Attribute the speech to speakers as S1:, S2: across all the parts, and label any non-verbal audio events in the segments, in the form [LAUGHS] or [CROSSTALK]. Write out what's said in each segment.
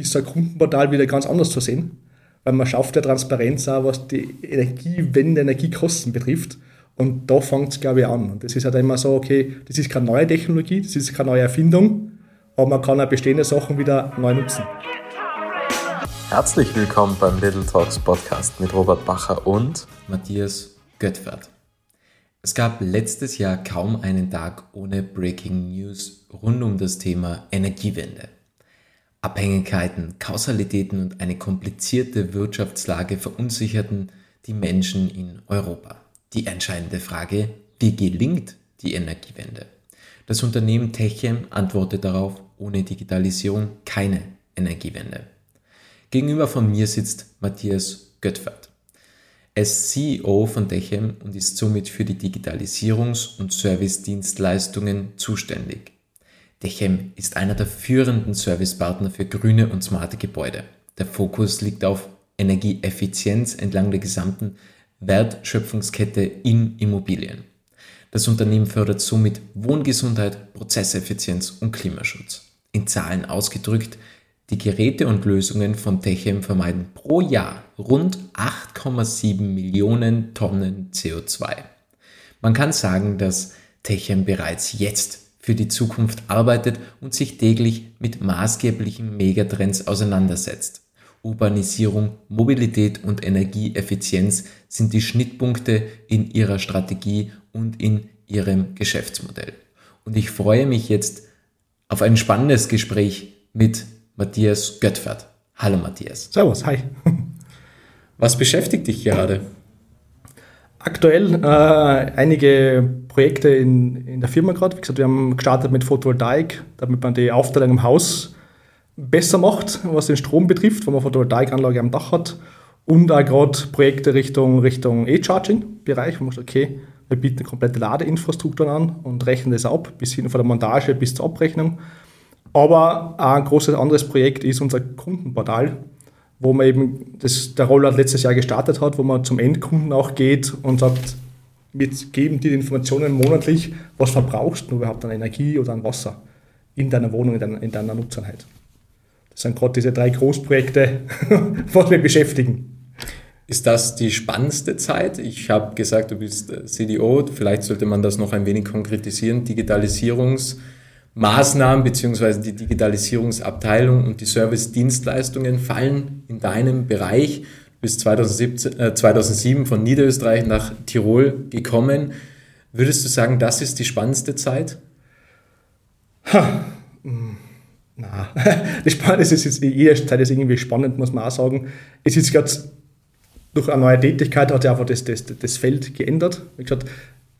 S1: ist ein Kundenportal wieder ganz anders zu sehen, weil man schafft ja Transparenz auch, was die Energiewende, Energiekosten betrifft. Und da fängt es, glaube ich, an. Und das ist halt immer so, okay, das ist keine neue Technologie, das ist keine neue Erfindung, aber man kann auch bestehende Sachen wieder neu nutzen.
S2: Herzlich willkommen beim Little Talks Podcast mit Robert Bacher und Matthias Göttwert. Es gab letztes Jahr kaum einen Tag ohne Breaking News rund um das Thema Energiewende. Abhängigkeiten, Kausalitäten und eine komplizierte Wirtschaftslage verunsicherten die Menschen in Europa. Die entscheidende Frage, wie gelingt die Energiewende? Das Unternehmen Techem antwortet darauf, ohne Digitalisierung keine Energiewende. Gegenüber von mir sitzt Matthias Göttfert. Er ist CEO von Techem und ist somit für die Digitalisierungs- und Service-Dienstleistungen zuständig. Techem ist einer der führenden Servicepartner für grüne und smarte Gebäude. Der Fokus liegt auf Energieeffizienz entlang der gesamten Wertschöpfungskette in Immobilien. Das Unternehmen fördert somit Wohngesundheit, Prozesseffizienz und Klimaschutz. In Zahlen ausgedrückt, die Geräte und Lösungen von Techem vermeiden pro Jahr rund 8,7 Millionen Tonnen CO2. Man kann sagen, dass Techem bereits jetzt für die Zukunft arbeitet und sich täglich mit maßgeblichen Megatrends auseinandersetzt. Urbanisierung, Mobilität und Energieeffizienz sind die Schnittpunkte in ihrer Strategie und in ihrem Geschäftsmodell. Und ich freue mich jetzt auf ein spannendes Gespräch mit Matthias Göttfert. Hallo Matthias.
S1: Servus, hi.
S2: Was beschäftigt dich gerade?
S1: Aktuell äh, einige Projekte in, in der Firma gerade. Wie gesagt, wir haben gestartet mit Photovoltaik, damit man die Aufteilung im Haus besser macht, was den Strom betrifft, wenn man Photovoltaikanlage am Dach hat. Und auch gerade Projekte Richtung, Richtung E-Charging-Bereich, wo man sagt, okay, wir bieten komplette Ladeinfrastruktur an und rechnen das ab, bis hin von der Montage bis zur Abrechnung. Aber auch ein großes anderes Projekt ist unser Kundenportal, wo man eben das, der Rollout letztes Jahr gestartet hat, wo man zum Endkunden auch geht und sagt, wir geben dir die Informationen monatlich, was verbrauchst du überhaupt an Energie oder an Wasser in deiner Wohnung, in deiner, in deiner Nutzerheit. Das sind gerade diese drei Großprojekte, [LAUGHS] was wir beschäftigen.
S2: Ist das die spannendste Zeit? Ich habe gesagt, du bist CDO. Vielleicht sollte man das noch ein wenig konkretisieren. Digitalisierungsmaßnahmen bzw. die Digitalisierungsabteilung und die Service-Dienstleistungen fallen in deinem Bereich. Du bist 2017, äh, 2007 von Niederösterreich nach Tirol gekommen. Würdest du sagen, das ist die spannendste Zeit?
S1: Ha. Hm. Na, [LAUGHS] das Spannende ist, jetzt, jede Zeit ist irgendwie spannend, muss man auch sagen. Es ist gerade durch eine neue Tätigkeit hat sich einfach das, das, das Feld geändert. Wie gesagt,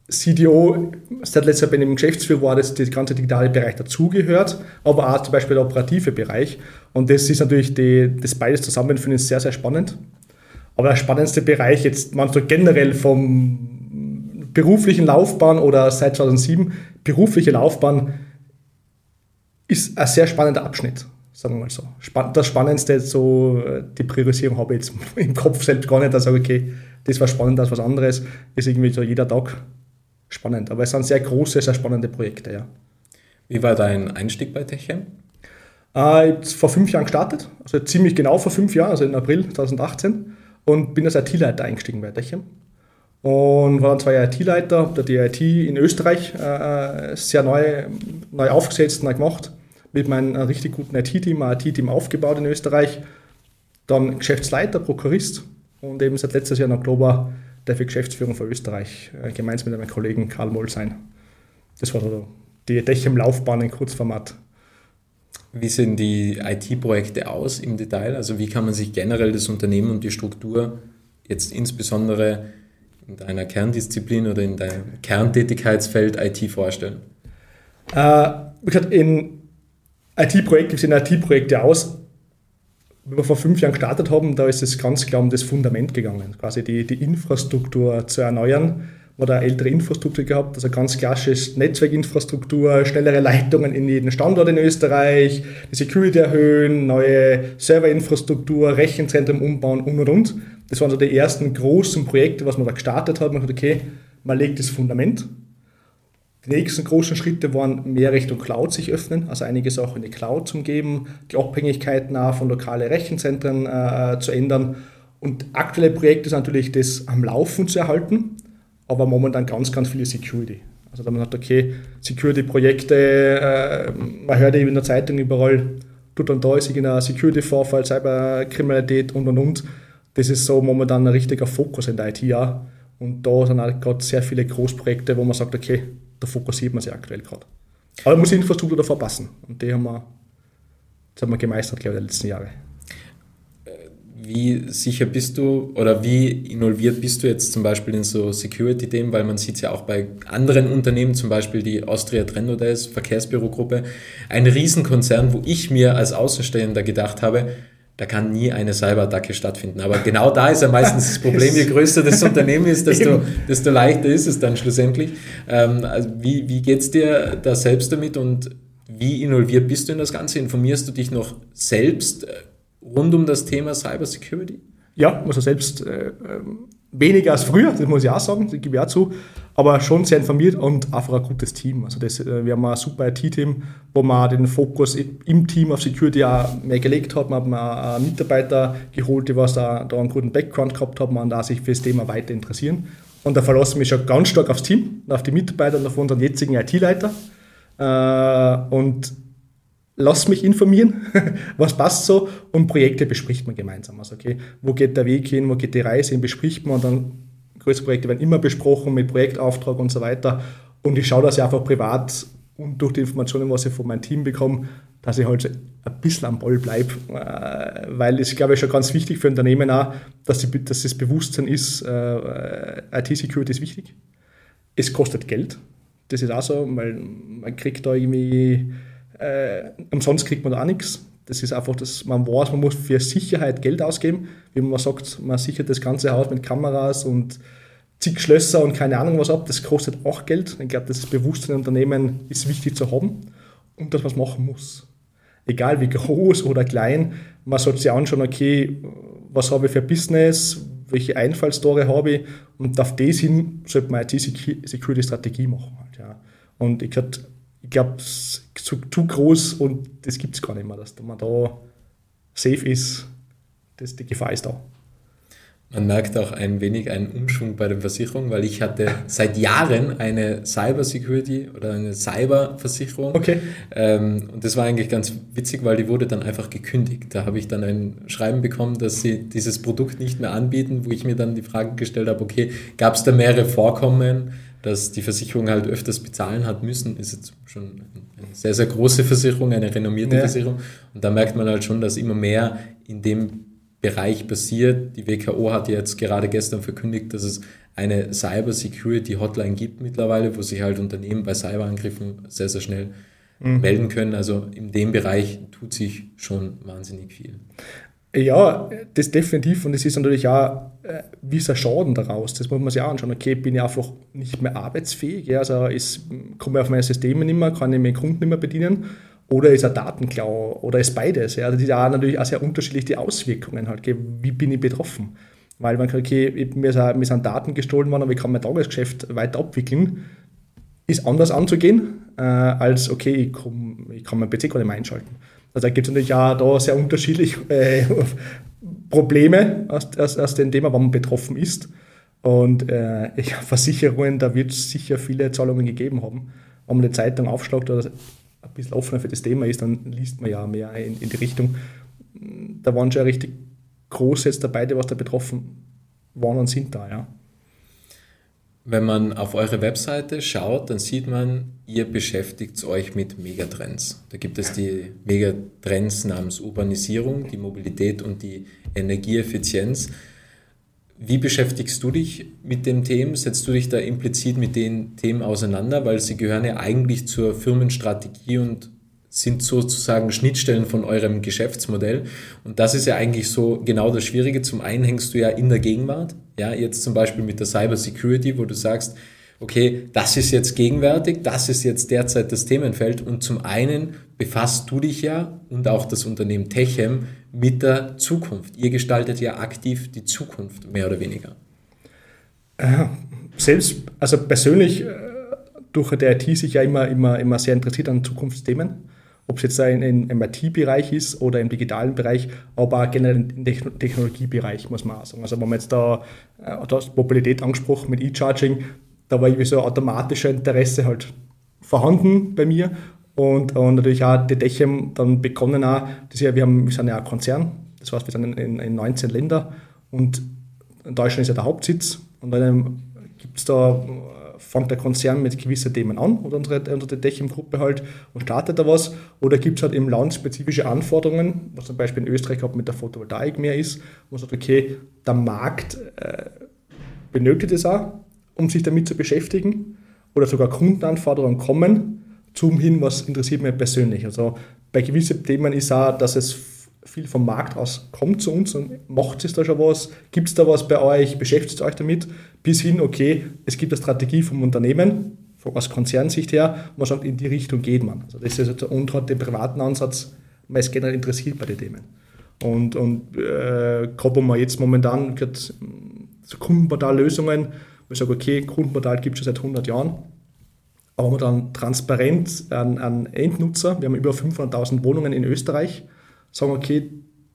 S1: CDO, seit letzter Jahr bei dem Geschäftsführer war das, das ganze digitale Bereich dazugehört, aber auch zum Beispiel der operative Bereich. Und das ist natürlich die, das beides zusammen, finde ich sehr, sehr spannend. Aber der spannendste Bereich jetzt, man so generell vom beruflichen Laufbahn oder seit 2007, berufliche Laufbahn, ist ein sehr spannender Abschnitt, sagen wir mal so. Das Spannendste, so die Priorisierung habe ich jetzt [LAUGHS] im Kopf selbst gar nicht, dass ich sage, okay, das war spannend, das was anderes, ist irgendwie so jeder Tag spannend. Aber es sind sehr große, sehr spannende Projekte, ja.
S2: Wie war dein Einstieg bei Techem?
S1: Äh, ich habe vor fünf Jahren gestartet, also ziemlich genau vor fünf Jahren, also im April 2018 und bin als IT-Leiter eingestiegen bei Techem. Und war dann zwei IT-Leiter, die IT in Österreich äh, sehr neu, neu aufgesetzt, neu gemacht mit meinem richtig guten IT-Team, ein IT-Team aufgebaut in Österreich. Dann Geschäftsleiter, Prokurist und eben seit letztes Jahr im Oktober darf ich Geschäftsführung für Österreich äh, gemeinsam mit meinem Kollegen Karl Moll sein. Das war so die Dächer-Laufbahn in Kurzformat.
S2: Wie sehen die IT-Projekte aus im Detail? Also wie kann man sich generell das Unternehmen und die Struktur jetzt insbesondere in deiner Kerndisziplin oder in deinem Kerntätigkeitsfeld IT vorstellen?
S1: Äh, wie gesagt, in IT-Projekte sehen IT-Projekte aus. Wie wir vor fünf Jahren gestartet haben, da ist es ganz klar um das Fundament gegangen, quasi die, die Infrastruktur zu erneuern. Eine ältere Infrastruktur gehabt, also ganz klassisch Netzwerkinfrastruktur, schnellere Leitungen in jeden Standort in Österreich, die Security erhöhen, neue Serverinfrastruktur, Rechenzentrum umbauen und und und. Das waren so die ersten großen Projekte, was man da gestartet hat. Man hat okay, man legt das Fundament Die nächsten großen Schritte waren mehr Richtung Cloud sich öffnen, also einige Sachen in die Cloud zu geben, die Abhängigkeiten auch von lokalen Rechenzentren äh, zu ändern. Und aktuelle Projekte sind natürlich das am Laufen zu erhalten, aber momentan ganz, ganz viele Security. Also da man sagt, okay, Security-Projekte, äh, man hört eben in der Zeitung überall, tut dann da ist irgendein Security-Vorfall, Cyberkriminalität und und und. Das ist so momentan ein richtiger Fokus in der IT auch. Und da sind auch gerade sehr viele Großprojekte, wo man sagt, okay, da fokussiert man sich aktuell gerade. Aber muss die Infrastruktur davor passen. Und die haben wir, das haben wir gemeistert, glaube ich, in den letzten Jahren.
S2: Wie sicher bist du oder wie involviert bist du jetzt zum Beispiel in so Security-Themen? Weil man sieht es ja auch bei anderen Unternehmen, zum Beispiel die Austria Trendodes Verkehrsbürogruppe, ein Riesenkonzern, wo ich mir als Außenstehender gedacht habe, da kann nie eine Cyberattacke stattfinden. Aber genau da ist ja meistens das Problem, je größer das Unternehmen ist, desto, desto leichter ist es dann schlussendlich. Ähm, also wie wie geht es dir da selbst damit und wie involviert bist du in das Ganze? Informierst du dich noch selbst äh, rund um das Thema Cybersecurity?
S1: Ja, also selbst äh, ähm, weniger als früher, das muss ich auch sagen, das gebe ich auch zu, aber schon sehr informiert und einfach ein gutes Team. Also das, äh, wir haben ein super IT-Team, wo man den Fokus im Team auf Security auch mehr gelegt hat. Man hat Mitarbeiter geholt, die was da, da einen guten Background gehabt haben und da sich für das Thema weiter interessieren. Und da verlassen wir schon ganz stark aufs Team, auf die Mitarbeiter und auf unseren jetzigen IT-Leiter. Äh, und lass mich informieren, [LAUGHS] was passt so und Projekte bespricht man gemeinsam. Also okay, wo geht der Weg hin, wo geht die Reise hin, bespricht man und dann größere Projekte werden immer besprochen mit Projektauftrag und so weiter. Und ich schaue, dass ich einfach privat und durch die Informationen, was ich von meinem Team bekomme, dass ich halt ein bisschen am Ball bleibe. Äh, weil es, glaube ich, schon ganz wichtig für Unternehmen auch, dass, die, dass das Bewusstsein ist, äh, IT-Security ist wichtig. Es kostet Geld. Das ist auch so, weil man kriegt da irgendwie äh, umsonst kriegt man da auch nichts. Das ist einfach, dass man weiß, man muss für Sicherheit Geld ausgeben. Wie man sagt, man sichert das ganze Haus mit Kameras und zig Schlösser und keine Ahnung was ab. Das kostet auch Geld. Ich glaube, das Bewusstsein im Unternehmen ist wichtig zu haben und dass man es machen muss. Egal wie groß oder klein, man sollte sich anschauen, okay, was habe ich für Business, welche Einfallstore habe ich und auf das hin sollte man IT-Security-Strategie machen. Halt, ja. Und ich glaube, ich glaube, zu, zu groß und das gibt es gar nicht mehr, dass man da safe ist. Das, die Gefahr ist da.
S2: Man merkt auch ein wenig einen Umschwung bei den Versicherungen, weil ich hatte seit Jahren eine Cyber Security oder eine Cyberversicherung.
S1: Okay.
S2: Ähm, und das war eigentlich ganz witzig, weil die wurde dann einfach gekündigt. Da habe ich dann ein Schreiben bekommen, dass sie dieses Produkt nicht mehr anbieten, wo ich mir dann die Frage gestellt habe, okay, gab es da mehrere Vorkommen? Dass die Versicherung halt öfters bezahlen hat müssen, ist jetzt schon eine sehr, sehr große Versicherung, eine renommierte ja. Versicherung. Und da merkt man halt schon, dass immer mehr in dem Bereich passiert. Die WKO hat jetzt gerade gestern verkündigt, dass es eine Cyber Security Hotline gibt mittlerweile, wo sich halt Unternehmen bei Cyberangriffen sehr, sehr schnell mhm. melden können. Also in dem Bereich tut sich schon wahnsinnig viel.
S1: Ja, das definitiv. Und es ist natürlich auch, äh, wie ist der Schaden daraus? Das muss man sich auch anschauen. Okay, bin ich einfach nicht mehr arbeitsfähig? Ja, also ist, komme ich auf meine Systeme nicht mehr, kann ich meinen Kunden nicht mehr bedienen? Oder ist er Datenklau? Oder ist beides? Ja, also das ist auch natürlich auch sehr unterschiedlich die Auswirkungen halt. Okay, wie bin ich betroffen? Weil man kann, okay, mir, sind, Daten gestohlen worden, aber ich kann mein Tagesgeschäft weiter abwickeln. Ist anders anzugehen, äh, als okay, ich, komm, ich kann meinen PC gar nicht mehr einschalten. Also da gibt es natürlich auch da sehr unterschiedliche äh, Probleme aus, aus, aus dem Thema, wann man betroffen ist. Und äh, ja, Versicherungen, da wird es sicher viele Zahlungen gegeben haben. Wenn man die Zeitung aufschlagt oder ein bisschen offener für das Thema ist, dann liest man ja mehr in, in die Richtung. Da waren schon richtig große jetzt dabei, die was da betroffen waren und sind da, ja.
S2: Wenn man auf eure Webseite schaut, dann sieht man, ihr beschäftigt euch mit Megatrends. Da gibt es die Megatrends namens Urbanisierung, die Mobilität und die Energieeffizienz. Wie beschäftigst du dich mit dem Thema? Setzt du dich da implizit mit den Themen auseinander? Weil sie gehören ja eigentlich zur Firmenstrategie und sind sozusagen Schnittstellen von eurem Geschäftsmodell. Und das ist ja eigentlich so genau das Schwierige. Zum einen hängst du ja in der Gegenwart, ja, jetzt zum Beispiel mit der Cyber Security, wo du sagst, okay, das ist jetzt gegenwärtig, das ist jetzt derzeit das Themenfeld und zum einen befasst du dich ja und auch das Unternehmen Techem mit der Zukunft. Ihr gestaltet ja aktiv die Zukunft, mehr oder weniger.
S1: Selbst, also persönlich äh, durch der IT sich ja immer, immer, immer sehr interessiert an Zukunftsthemen. Ob es jetzt ein, im IT-Bereich ist oder im digitalen Bereich, aber auch generell im Technologiebereich, muss man auch sagen. Also wenn man jetzt da, äh, da Mobilität angesprochen mit E-Charging, da war irgendwie so ein automatischer Interesse halt vorhanden bei mir und, und natürlich auch die Dechem dann begonnen auch, das ja, wir, haben, wir sind ja ein Konzern, das heißt, wir sind in, in 19 Ländern und Deutschland ist ja der Hauptsitz und dann gibt es da, fängt der Konzern mit gewissen Themen an oder unsere, unsere Dechem-Gruppe halt und startet da was oder gibt es halt im Land spezifische Anforderungen, was zum Beispiel in Österreich auch mit der Photovoltaik mehr ist, wo man sagt, okay, der Markt äh, benötigt es auch, um sich damit zu beschäftigen oder sogar Kundenanforderungen kommen zum hin, was interessiert mich persönlich. Also bei gewissen Themen ist auch, dass es viel vom Markt aus kommt zu uns und macht es da schon was, gibt es da was bei euch, beschäftigt euch damit, bis hin, okay, es gibt eine Strategie vom Unternehmen, aus Konzernsicht her, man sagt, in die Richtung geht man. Also das ist also, und hat den privaten Ansatz, man ist generell interessiert bei den Themen. Und, und äh, gerade wo man jetzt momentan so Kundenportallösungen, wo ich sage, okay, Kundenportal gibt es schon seit 100 Jahren, aber man dann transparent an, an Endnutzer, wir haben über 500.000 Wohnungen in Österreich, sagen, okay,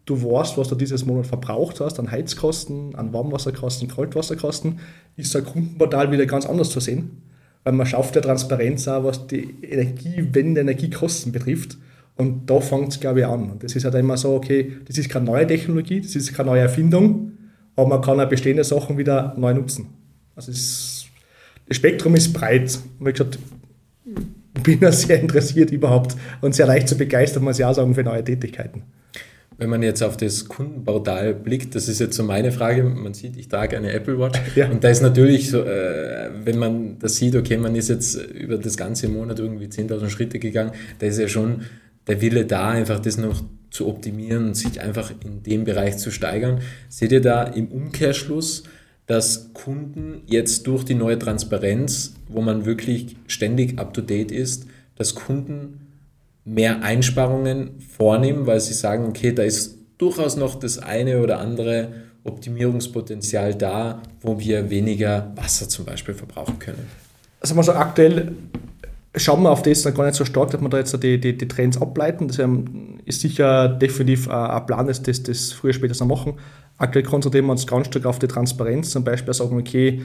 S1: du weißt, was du dieses Monat verbraucht hast an Heizkosten, an Warmwasserkosten, Kaltwasserkosten, ist ein Kundenportal wieder ganz anders zu sehen, weil man schafft ja Transparenz auch, was die Energiewende, Energiekosten betrifft. Und da fängt es, glaube ich, an. Und das ist halt immer so, okay, das ist keine neue Technologie, das ist keine neue Erfindung, aber man kann auch bestehende Sachen wieder neu nutzen. Also ist, das Spektrum ist breit. Und wie gesagt, bin da sehr interessiert überhaupt und sehr leicht zu begeistern, muss ich auch sagen, für neue Tätigkeiten.
S2: Wenn man jetzt auf das Kundenportal blickt, das ist jetzt so meine Frage, man sieht, ich trage eine Apple Watch ja. und da ist natürlich so, äh, wenn man das sieht, okay, man ist jetzt über das ganze Monat irgendwie 10.000 Schritte gegangen, da ist ja schon der Wille da, einfach das noch zu optimieren und sich einfach in dem Bereich zu steigern. Seht ihr da im Umkehrschluss, dass Kunden jetzt durch die neue Transparenz, wo man wirklich ständig up-to-date ist, dass Kunden mehr Einsparungen vornehmen, weil sie sagen, okay, da ist durchaus noch das eine oder andere Optimierungspotenzial da, wo wir weniger Wasser zum Beispiel verbrauchen können.
S1: Also man so aktuell schauen wir auf das dann gar nicht so stark, dass wir da jetzt die, die, die Trends ableiten. Das ist sicher definitiv ein Plan, das, das, das früher später so machen. Aktuell konzentrieren wir uns ganz stark auf die Transparenz, zum Beispiel sagen, okay,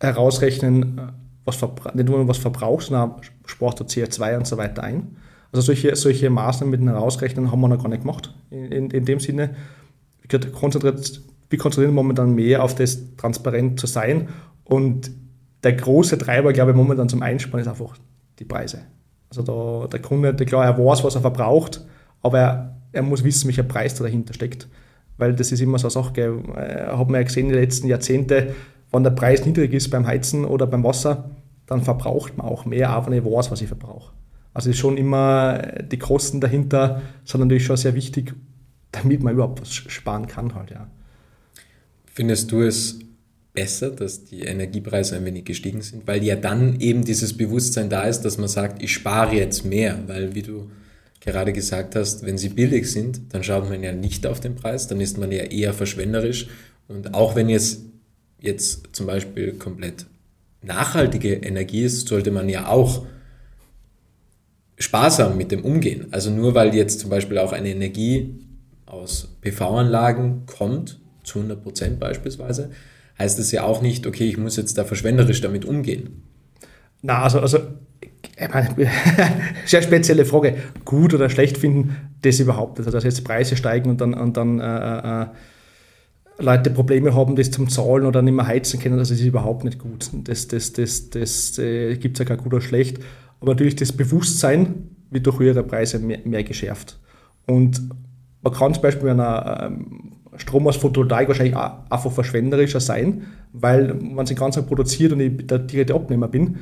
S1: herausrechnen, was nicht nur was verbraucht, sondern spart du CO2 und so weiter ein. Also solche, solche Maßnahmen mit dem Herausrechnen haben wir noch gar nicht gemacht. In, in, in dem Sinne, wir konzentrieren momentan mehr auf das, transparent zu sein. Und der große Treiber, glaube ich, momentan zum Einsparen ist einfach die Preise. Also da, der Kunde, der, klar, er weiß, was er verbraucht, aber er, muss wissen, welcher Preis da dahinter steckt weil das ist immer so eine Sache, gell. Äh, hat man ja gesehen in den letzten Jahrzehnten, wenn der Preis niedrig ist beim Heizen oder beim Wasser, dann verbraucht man auch mehr, auch wenn ich weiß, was ich verbrauche. Also ist schon immer, äh, die Kosten dahinter sind natürlich schon sehr wichtig, damit man überhaupt was sparen kann halt, ja.
S2: Findest du es besser, dass die Energiepreise ein wenig gestiegen sind, weil ja dann eben dieses Bewusstsein da ist, dass man sagt, ich spare jetzt mehr, weil wie du gerade gesagt hast, wenn sie billig sind, dann schaut man ja nicht auf den Preis, dann ist man ja eher verschwenderisch. Und auch wenn es jetzt zum Beispiel komplett nachhaltige Energie ist, sollte man ja auch sparsam mit dem umgehen. Also nur weil jetzt zum Beispiel auch eine Energie aus PV-Anlagen kommt, zu 100 Prozent beispielsweise, heißt es ja auch nicht, okay, ich muss jetzt da verschwenderisch damit umgehen.
S1: Na, also, also [LAUGHS] sehr spezielle Frage. Gut oder schlecht finden, das überhaupt. Also, dass jetzt Preise steigen und dann, und dann äh, äh, Leute Probleme haben, das zum Zahlen oder nicht mehr heizen können, das ist überhaupt nicht gut. Das, das, das, das äh, gibt es ja kein gut oder schlecht. Aber natürlich das Bewusstsein wird durch höhere Preise mehr, mehr geschärft. Und man kann zum Beispiel bei einer ähm, Strom aus Photovoltaik wahrscheinlich auch einfach verschwenderischer sein, weil es den ganzen Tag produziert und ich der direkte Abnehmer bin,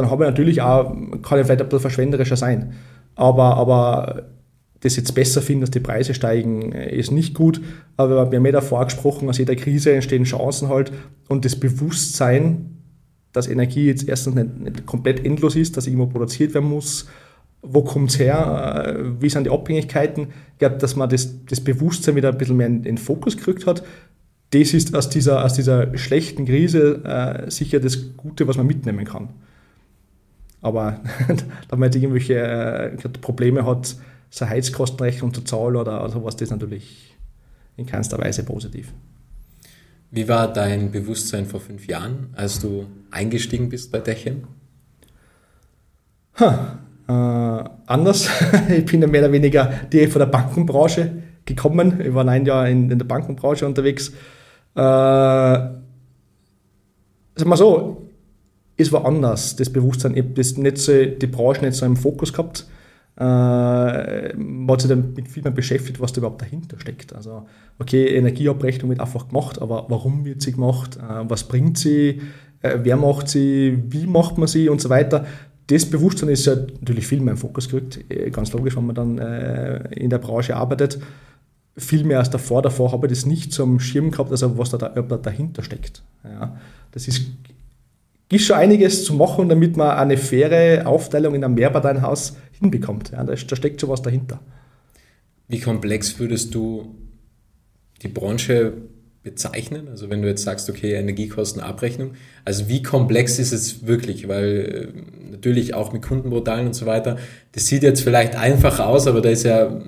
S1: dann habe ich natürlich auch, kann ich vielleicht ein bisschen verschwenderischer sein. Aber, aber das jetzt besser finden, dass die Preise steigen, ist nicht gut. Aber wir haben ja davor gesprochen, aus jeder Krise entstehen Chancen halt und das Bewusstsein, dass Energie jetzt erstens nicht, nicht komplett endlos ist, dass irgendwo produziert werden muss, wo kommt es her, wie sind die Abhängigkeiten. Ich glaube, dass man das, das Bewusstsein wieder ein bisschen mehr in den Fokus gerückt hat. Das ist aus dieser, aus dieser schlechten Krise äh, sicher das Gute, was man mitnehmen kann. Aber [LAUGHS] da man jetzt irgendwelche äh, Probleme hat, seine Heizkostenrechnung zu zahlen oder, sowas, das ist natürlich in keinster Weise positiv.
S2: Wie war dein Bewusstsein vor fünf Jahren, als du eingestiegen bist bei Dächern?
S1: Ha, äh, anders. [LAUGHS] ich bin ja mehr oder weniger direkt von der Bankenbranche gekommen. Ich war ein Jahr in, in der Bankenbranche unterwegs. Äh, sagen wir so, es war anders, das Bewusstsein. Das nicht so, die Branche nicht so im Fokus gehabt. Äh, man hat sich dann viel mehr beschäftigt, was da überhaupt dahinter steckt. Also, okay, Energieabrechnung wird einfach gemacht, aber warum wird sie gemacht? Äh, was bringt sie? Äh, wer macht sie? Wie macht man sie? Und so weiter. Das Bewusstsein ist ja natürlich viel mehr im Fokus gerückt. Äh, ganz logisch, wenn man dann äh, in der Branche arbeitet. Viel mehr als davor. Davor habe ich das nicht am Schirm gehabt, also was da, da dahinter steckt. Ja, das ist gibt schon einiges zu machen, damit man eine faire Aufteilung in einem Mehrparteienhaus hinbekommt. Ja, da, da steckt schon was dahinter.
S2: Wie komplex würdest du die Branche bezeichnen? Also wenn du jetzt sagst, okay, Energiekostenabrechnung, also wie komplex ist es wirklich? Weil äh, natürlich auch mit Kundenportalen und so weiter, das sieht jetzt vielleicht einfach aus, aber da ist ja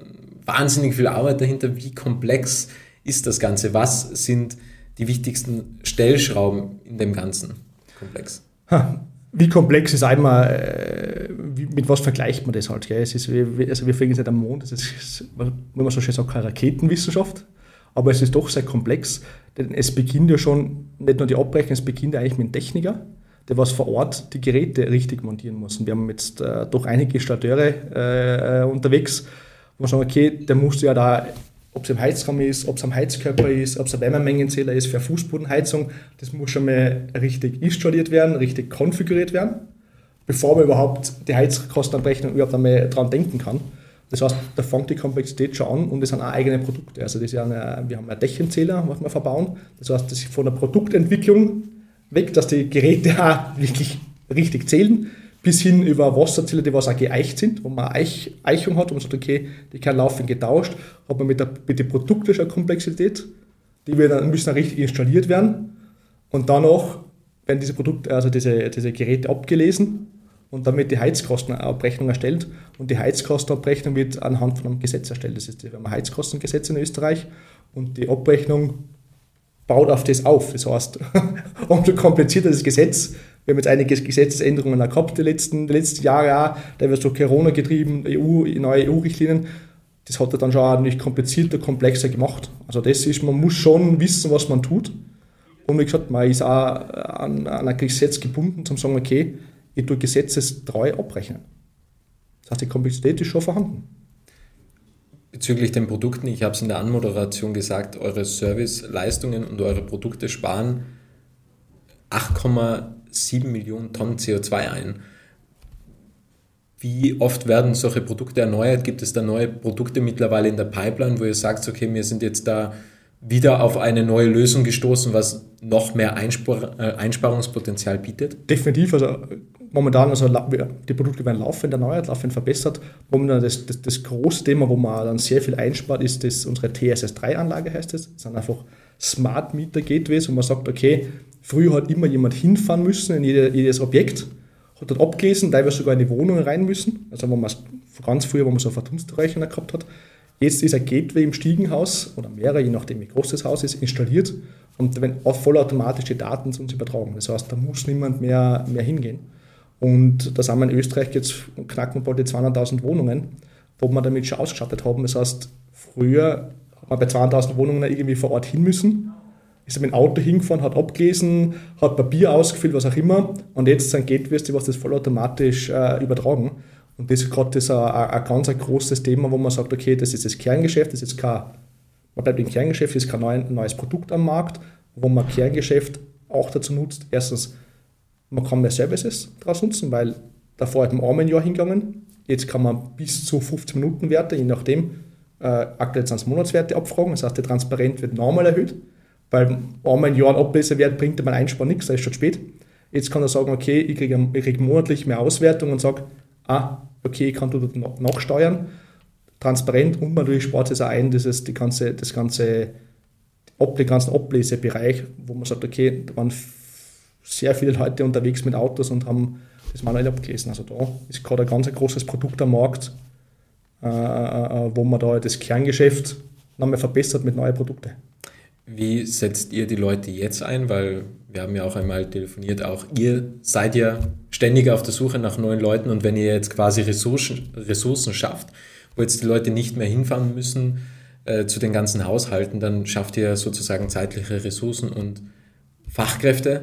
S2: wahnsinnig viel Arbeit dahinter. Wie komplex ist das Ganze? Was sind die wichtigsten Stellschrauben in dem Ganzen? Komplex?
S1: Ha, wie komplex ist einmal, äh, mit was vergleicht man das halt? Gell? Es ist, also wir fliegen jetzt nicht am Mond, das ist, wenn man so schön sagt, keine Raketenwissenschaft, aber es ist doch sehr komplex, denn es beginnt ja schon, nicht nur die Abrechnung, es beginnt ja eigentlich mit einem Techniker, der was vor Ort die Geräte richtig montieren muss. Und wir haben jetzt äh, doch einige Installateure äh, unterwegs, wo wir sagen, okay, der muss ja da ob es im Heizraum ist, ob es am Heizkörper ist, ob es ein Wärmemengenzähler ist für Fußbodenheizung, das muss schon mal richtig installiert werden, richtig konfiguriert werden, bevor man überhaupt die Heizkostenabrechnung überhaupt einmal dran denken kann. Das heißt, da fängt die Komplexität schon an und es sind auch eigene Produkte. Also das ist eine, wir haben einen Dächenzähler, was wir verbauen. Das heißt, das ist von der Produktentwicklung weg, dass die Geräte [LAUGHS] auch wirklich richtig zählen, bis hin über Wasserzähler, die was auch geeicht sind, wo man Eich, Eichung hat und man sagt, okay, die kann laufend getauscht, hat man mit der, mit der produktischen Komplexität, die wir dann müssen dann richtig installiert werden und danach werden diese Produkte, also diese, diese Geräte abgelesen und damit die Heizkostenabrechnung erstellt und die Heizkostenabrechnung wird anhand von einem Gesetz erstellt. Das ist, ein Heizkostengesetz in Österreich und die Abrechnung baut auf das auf. Das heißt, [LAUGHS] umso komplizierter das Gesetz, wir haben jetzt einige Gesetzesänderungen gehabt die letzten, die letzten Jahre auch, da wird so Corona getrieben, EU, neue EU-Richtlinien. Das hat er dann schon auch nicht komplizierter, komplexer gemacht. Also das ist, man muss schon wissen, was man tut. Und wie gesagt, man ist auch an, an ein Gesetz gebunden, zum sagen, okay, ich tue gesetzestreu abrechnen. Das heißt, die Komplexität ist schon vorhanden.
S2: Bezüglich den Produkten, ich habe es in der Anmoderation gesagt, eure Serviceleistungen und eure Produkte sparen 8,7 Millionen Tonnen CO2 ein. Wie oft werden solche Produkte erneuert? Gibt es da neue Produkte mittlerweile in der Pipeline, wo ihr sagt, okay, wir sind jetzt da wieder auf eine neue Lösung gestoßen, was noch mehr Einspar äh, Einsparungspotenzial bietet?
S1: Definitiv. Also momentan, also die Produkte werden laufend erneuert, laufend verbessert. Momentan das, das, das große Thema, wo man dann sehr viel einspart, ist das, unsere TSS3-Anlage heißt es. Das sind einfach Smart Meter Gateways, wo man sagt, okay, früher hat immer jemand hinfahren müssen in jedes Objekt, hat dort abgelesen, teilweise sogar in die Wohnungen rein müssen. Also wo man ganz früher, wo man so Verdunstrechner gehabt hat. Jetzt ist ein Gateway im Stiegenhaus oder mehrere, je nachdem wie groß das Haus ist, installiert und wenn vollautomatisch die Daten zu uns übertragen. Das heißt, da muss niemand mehr, mehr hingehen. Und da sind wir in Österreich jetzt knacken wir bald die 200.000 Wohnungen, wo wir damit schon ausgestattet haben. Das heißt, früher hat man bei 200.000 Wohnungen irgendwie vor Ort hin müssen, ist mit dem Auto hingefahren, hat abgelesen, hat Papier ausgefüllt, was auch immer. Und jetzt sind Gateways, die was das vollautomatisch äh, übertragen. Und das ist gerade ein, ein ganz ein großes Thema, wo man sagt, okay, das ist das Kerngeschäft, das ist kein, man bleibt im Kerngeschäft, das ist kein neues Produkt am Markt, wo man Kerngeschäft auch dazu nutzt, erstens man kann mehr Services daraus nutzen, weil davor hat man einmal ein Jahr hingegangen. Jetzt kann man bis zu 15 Minuten Werte, je nachdem, äh, aktuell sind es Monatswerte abfragen. Das heißt, der Transparent wird normal erhöht, weil einmal ein Jahr ein Ablesewert bringt man Einsparen nichts, da ist schon spät. Jetzt kann er sagen, okay, ich kriege, ich kriege monatlich mehr Auswertung und sage, ah, okay, ich kann dort nachsteuern. Transparent und natürlich spart es auch ein, dieses, die ganze, das ganze, den ganzen Ablesebereich, wo man sagt, okay, da waren sehr viele Leute unterwegs mit Autos und haben das manuell abgelesen. Also da ist gerade ein ganz großes Produkt am Markt, äh, äh, äh, wo man da das Kerngeschäft nochmal verbessert mit neuen Produkten.
S2: Wie setzt ihr die Leute jetzt ein? Weil wir haben ja auch einmal telefoniert, auch ihr seid ja ständig auf der Suche nach neuen Leuten und wenn ihr jetzt quasi Ressourcen, Ressourcen schafft, wo jetzt die Leute nicht mehr hinfahren müssen äh, zu den ganzen Haushalten, dann schafft ihr sozusagen zeitliche Ressourcen und Fachkräfte.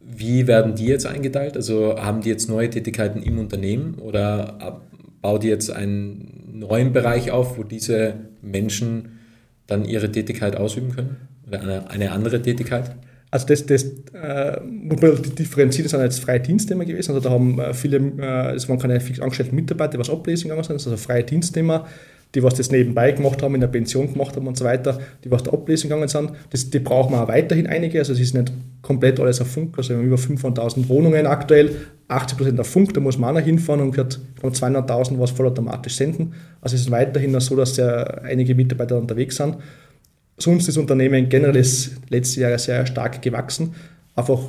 S2: Wie werden die jetzt eingeteilt? Also haben die jetzt neue Tätigkeiten im Unternehmen oder baut ihr jetzt einen neuen Bereich auf, wo diese Menschen dann ihre Tätigkeit ausüben können? Oder eine, eine andere Tätigkeit?
S1: Also das, das äh, muss man differenzieren, das sind jetzt freie Dienstnehmer gewesen. Also da haben äh, viele, äh, es waren keine fix angestellten Mitarbeiter, was ablesen gegangen sind, also freie Dienstnehmer, die was das nebenbei gemacht haben, in der Pension gemacht haben und so weiter, die was da ablesen gegangen sind. Das, die brauchen wir auch weiterhin einige, also es ist nicht komplett alles auf Funk, also wir haben über 500.000 Wohnungen aktuell, 80% auf Funk, da muss man auch noch hinfahren und wird 200.000 was vollautomatisch senden. Also es ist weiterhin so, dass sehr einige Mitarbeiter unterwegs sind. Sonst ist das Unternehmen generell das letzte Jahr sehr stark gewachsen, einfach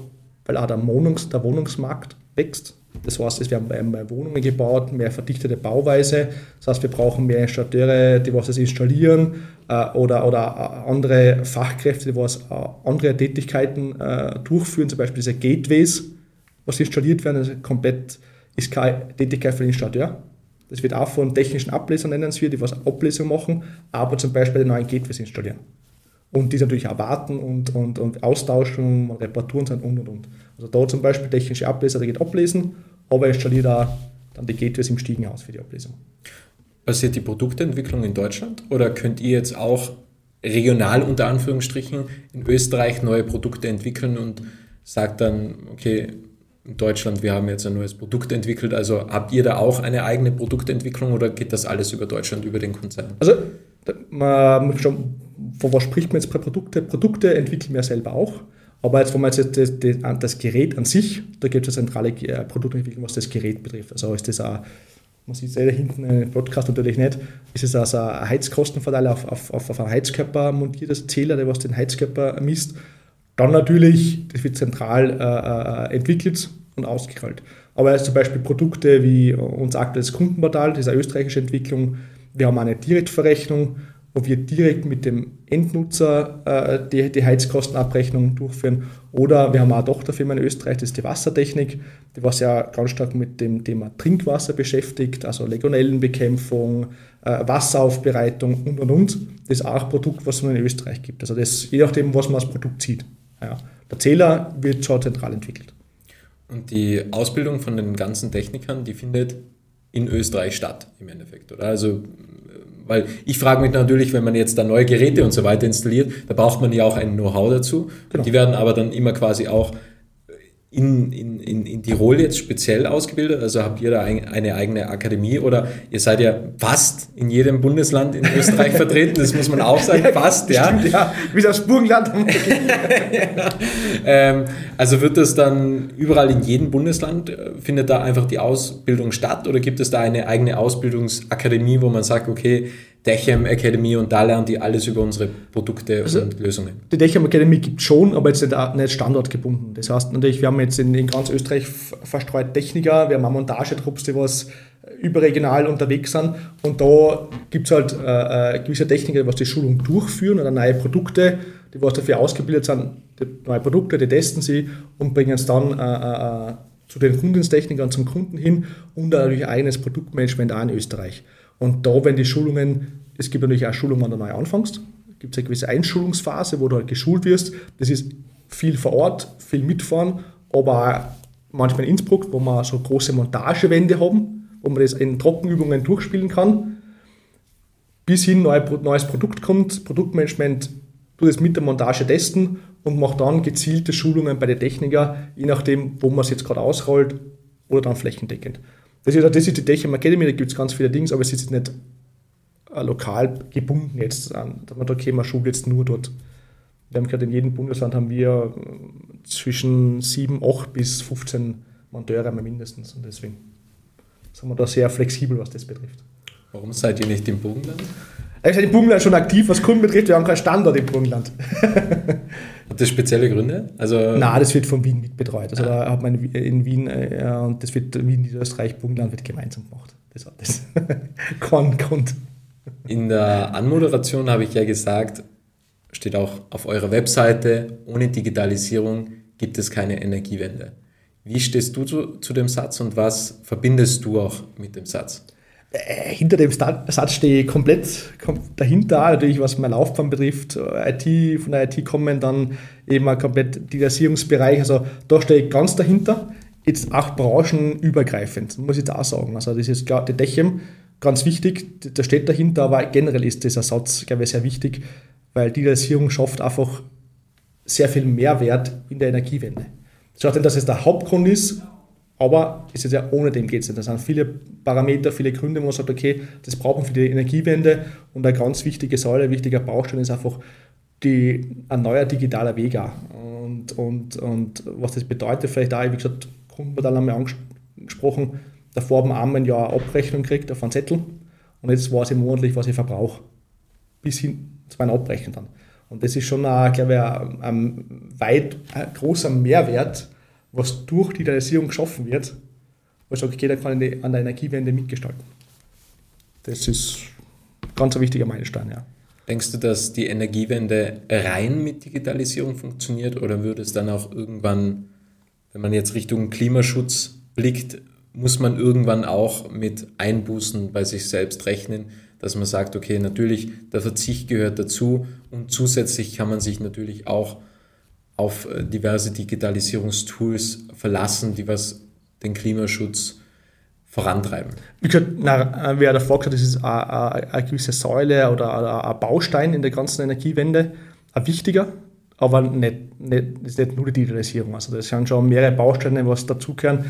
S1: weil auch der, Wohnungs-, der Wohnungsmarkt wächst. Das heißt, wir haben mehr Wohnungen gebaut, mehr verdichtete Bauweise. Das heißt, wir brauchen mehr Installateure, die was das installieren äh, oder, oder andere Fachkräfte, die was äh, andere Tätigkeiten äh, durchführen, zum Beispiel diese Gateways, was installiert werden, ist komplett ist keine Tätigkeit für den Installateur. Das wird auch von technischen Ablesern nennen die was Ablesung machen, aber zum Beispiel die neuen Gateways installieren. Und die natürlich auch warten und, und, und austauschen, Reparaturen sind und und und. Also da zum Beispiel technische Ableser, der geht ablesen, aber installiert auch dann die Gateways im Stiegenhaus für die Ablesung.
S2: Passiert die Produktentwicklung in Deutschland oder könnt ihr jetzt auch regional unter Anführungsstrichen in Österreich neue Produkte entwickeln und sagt dann, okay, in Deutschland, wir haben jetzt ein neues Produkt entwickelt, also habt ihr da auch eine eigene Produktentwicklung oder geht das alles über Deutschland, über den Konzern?
S1: Also man muss schon, von was spricht man jetzt bei Produkte? Produkte entwickeln wir selber auch. Aber jetzt, wenn man jetzt das, das, das Gerät an sich, da gibt es eine zentrale äh, Produktentwicklung, was das Gerät betrifft. Also ist das auch, man sieht es da hinten im Podcast natürlich nicht, ist es also ein Heizkostenverteiler auf, auf, auf einen Heizkörper montiertes Zähler, der was den Heizkörper misst. Dann natürlich, das wird zentral äh, äh entwickelt und ausgerollt. Aber zum Beispiel Produkte wie unser aktuelles Kundenportal, das ist eine österreichische Entwicklung. Wir haben eine Direktverrechnung, wo wir direkt mit dem Endnutzer äh, die, die Heizkostenabrechnung durchführen. Oder wir haben auch eine Tochterfirma in Österreich, das ist die Wassertechnik, die was ja ganz stark mit dem Thema Trinkwasser beschäftigt, also Legionellenbekämpfung, äh, Wasseraufbereitung und und und. Das ist auch ein Produkt, was es in Österreich gibt. Also das, je nachdem, was man als Produkt sieht. Ja. Der Zähler wird schon zentral entwickelt.
S2: Und die Ausbildung von den ganzen Technikern, die findet in Österreich statt, im Endeffekt, oder? Also, weil ich frage mich natürlich, wenn man jetzt da neue Geräte und so weiter installiert, da braucht man ja auch ein Know-how dazu. Genau. Die werden aber dann immer quasi auch in, in, in, in Tirol jetzt speziell ausgebildet? Also habt ihr da ein, eine eigene Akademie oder ihr seid ja fast in jedem Bundesland in Österreich [LAUGHS] vertreten, das muss man auch sagen, fast, ja. Stimmt, ja.
S1: Wie das Burgenland. [LAUGHS]
S2: ja. ähm, also wird das dann überall in jedem Bundesland, äh, findet da einfach die Ausbildung statt oder gibt es da eine eigene Ausbildungsakademie, wo man sagt, okay, Dechem Academy und da lernen die alles über unsere Produkte also und Lösungen.
S1: Die Dechem Academy gibt es schon, aber jetzt nicht standortgebunden. Das heißt natürlich, wir haben jetzt in, in ganz Österreich verstreut Techniker, wir haben Montagetrupps, die was überregional unterwegs sind und da gibt es halt äh, äh, gewisse Techniker, die was die Schulung durchführen oder neue Produkte, die was dafür ausgebildet sind, die neue Produkte, die testen sie und bringen es dann äh, äh, zu den Kundentechnikern, zum Kunden hin und natürlich eigenes Produktmanagement auch in Österreich. Und da, wenn die Schulungen, es gibt natürlich auch Schulungen, wenn du neu anfängst, gibt es eine gewisse Einschulungsphase, wo du halt geschult wirst. Das ist viel vor Ort, viel mitfahren, aber auch manchmal in Innsbruck, wo wir so große Montagewände haben, wo man das in Trockenübungen durchspielen kann, bis hin ein neues Produkt kommt, Produktmanagement, du das mit der Montage testen und macht dann gezielte Schulungen bei den Techniker, je nachdem, wo man es jetzt gerade ausrollt oder dann flächendeckend. Das ist, das ist die Techem Academy, da gibt es ganz viele Dinge, aber es ist nicht äh, lokal gebunden jetzt an. Da man da okay, man schult jetzt nur dort. Wir haben gerade in jedem Bundesland haben wir äh, zwischen 7, 8 bis 15 Monteure mindestens und deswegen sind wir da sehr flexibel, was das betrifft.
S2: Warum seid ihr nicht im Burgenland?
S1: Ich seid im Burgenland schon aktiv, was Kunden betrifft, wir haben keinen Standort im Burgenland. [LAUGHS]
S2: Hat das spezielle Gründe?
S1: Also Nein, das wird von Wien mitbetreut. Also ah. da hat man in Wien äh, und das wird Wien, Niederösterreich, Burgenland wird gemeinsam gemacht. Das hat das. [LAUGHS]
S2: Kein Grund. In der Anmoderation habe ich ja gesagt, steht auch auf eurer Webseite, ohne Digitalisierung gibt es keine Energiewende. Wie stehst du zu, zu dem Satz und was verbindest du auch mit dem Satz?
S1: Äh, hinter dem Satz stehe ich komplett dahinter, natürlich was meine Laufbahn betrifft, IT, von der IT kommen, dann eben ein komplett Digitalisierungsbereich, also da stehe ich ganz dahinter. Jetzt auch branchenübergreifend, muss ich da auch sagen. Also das ist klar, die Dechem, ganz wichtig, da steht dahinter, aber generell ist dieser Satz, glaube ich, sehr wichtig, weil Digitalisierung schafft einfach sehr viel Mehrwert in der Energiewende. Heißt nicht, dass es der Hauptgrund ist, aber es ist ja ohne dem geht es nicht. Da sind viele Parameter, viele Gründe, wo man sagt, okay, das brauchen wir für die Energiewende und eine ganz wichtige Säule, ein wichtiger Baustein ist einfach die, ein neuer digitaler Weg. Und, und, und was das bedeutet, vielleicht auch, wie gesagt, Kundenmodell haben wir angesprochen, davor haben wir einmal ein Jahr Abrechnung gekriegt auf einen Zettel und jetzt weiß ich monatlich, was ich verbrauche. Bis hin zu meiner Abrechnung dann. Und das ist schon, ein, glaube ich, ein, ein weit ein großer Mehrwert, was durch Digitalisierung geschaffen wird, wo ich sage, okay, da kann an der Energiewende mitgestalten. Das ist ganz ein wichtiger Meilenstein, ja.
S2: Denkst du, dass die Energiewende rein mit Digitalisierung funktioniert oder würde es dann auch irgendwann, wenn man jetzt Richtung Klimaschutz blickt, muss man irgendwann auch mit Einbußen bei sich selbst rechnen, dass man sagt, okay, natürlich, der Verzicht gehört dazu und zusätzlich kann man sich natürlich auch auf äh, diverse Digitalisierungstools verlassen, die was den Klimaschutz vorantreiben.
S1: Wie gesagt, na, äh, wer davor gesagt, das ist eine, eine gewisse Säule oder ein Baustein in der ganzen Energiewende, ein wichtiger, aber nicht, nicht, ist nicht nur die Digitalisierung. Also das sind schon mehrere Bausteine, was dazugehören.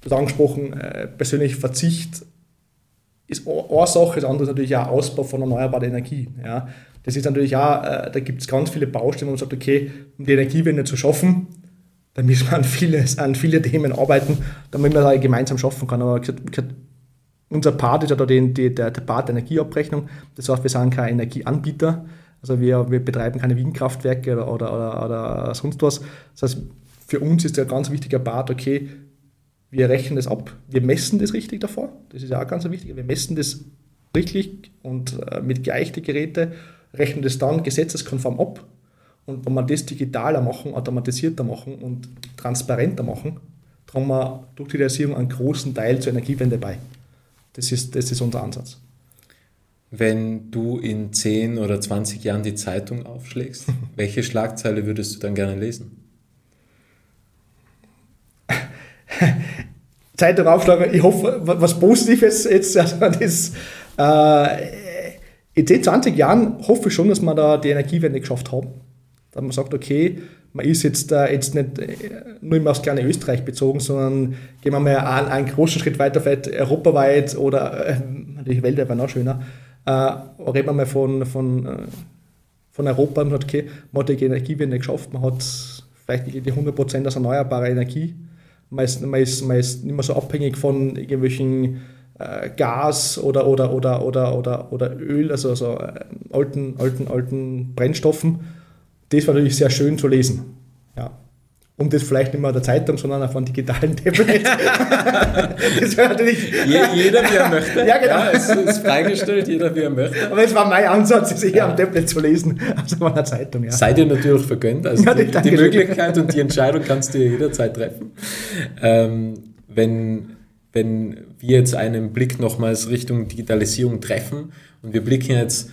S1: Du hast angesprochen, äh, persönlich Verzicht ist eine Sache, das andere ist natürlich auch Ausbau von erneuerbarer Energie. Ja. Das ist natürlich auch, äh, da gibt es ganz viele Baustellen, wo man sagt, okay, um die Energiewende zu schaffen, da müssen wir an viele, an viele Themen arbeiten, damit man da gemeinsam schaffen kann. Aber unser Part ist ja da die, die, der, der Part der Energieabrechnung. Das heißt, wir sind kein Energieanbieter. Also wir, wir betreiben keine Windkraftwerke oder, oder, oder, oder sonst was. Das heißt, für uns ist der ganz wichtige Part, okay, wir rechnen das ab, wir messen das richtig davor. Das ist ja auch ganz wichtig. Wir messen das richtig und äh, mit geeichten Geräten rechnen das dann gesetzeskonform ab. Und wenn wir das digitaler machen, automatisierter machen und transparenter machen, tragen wir durch die Digitalisierung einen großen Teil zur Energiewende bei. Das ist, das ist unser Ansatz.
S2: Wenn du in 10 oder 20 Jahren die Zeitung aufschlägst, [LAUGHS] welche Schlagzeile würdest du dann gerne lesen?
S1: Zeitung aufschlagen, ich hoffe, was Positives jetzt, also das, äh, in 10, 20 Jahren hoffe ich schon, dass wir da die Energiewende geschafft haben. Dass man sagt, okay, man ist jetzt, äh, jetzt nicht äh, nur immer aufs kleine Österreich bezogen, sondern gehen wir mal einen, einen großen Schritt weiter, vielleicht europaweit oder äh, natürlich weltweit wäre noch schöner. Äh, reden wir mal von, von, äh, von Europa und sagt, okay, man hat die Energiewende geschafft, man hat vielleicht die 100% aus erneuerbarer Energie. Man ist, man, ist, man ist nicht mehr so abhängig von irgendwelchen äh, Gas oder, oder, oder, oder, oder, oder Öl, also, also äh, alten, alten, alten Brennstoffen. Das war natürlich sehr schön zu lesen. Ja. Und das vielleicht nicht mehr der Zeitung, sondern auf einem digitalen [LAUGHS] Tablet. [LAUGHS]
S2: das wäre natürlich. jeder, wie er möchte. Ja, genau. Ja, es ist freigestellt, jeder, wie er möchte.
S1: Aber es war mein Ansatz, es eher ja. am Tablet zu lesen, als auf einer Zeitung.
S2: Ja. Sei dir natürlich vergönnt. Also ja, die, die Möglichkeit und die Entscheidung kannst du jederzeit treffen. Ähm, wenn wenn wir jetzt einen Blick nochmals Richtung Digitalisierung treffen und wir blicken jetzt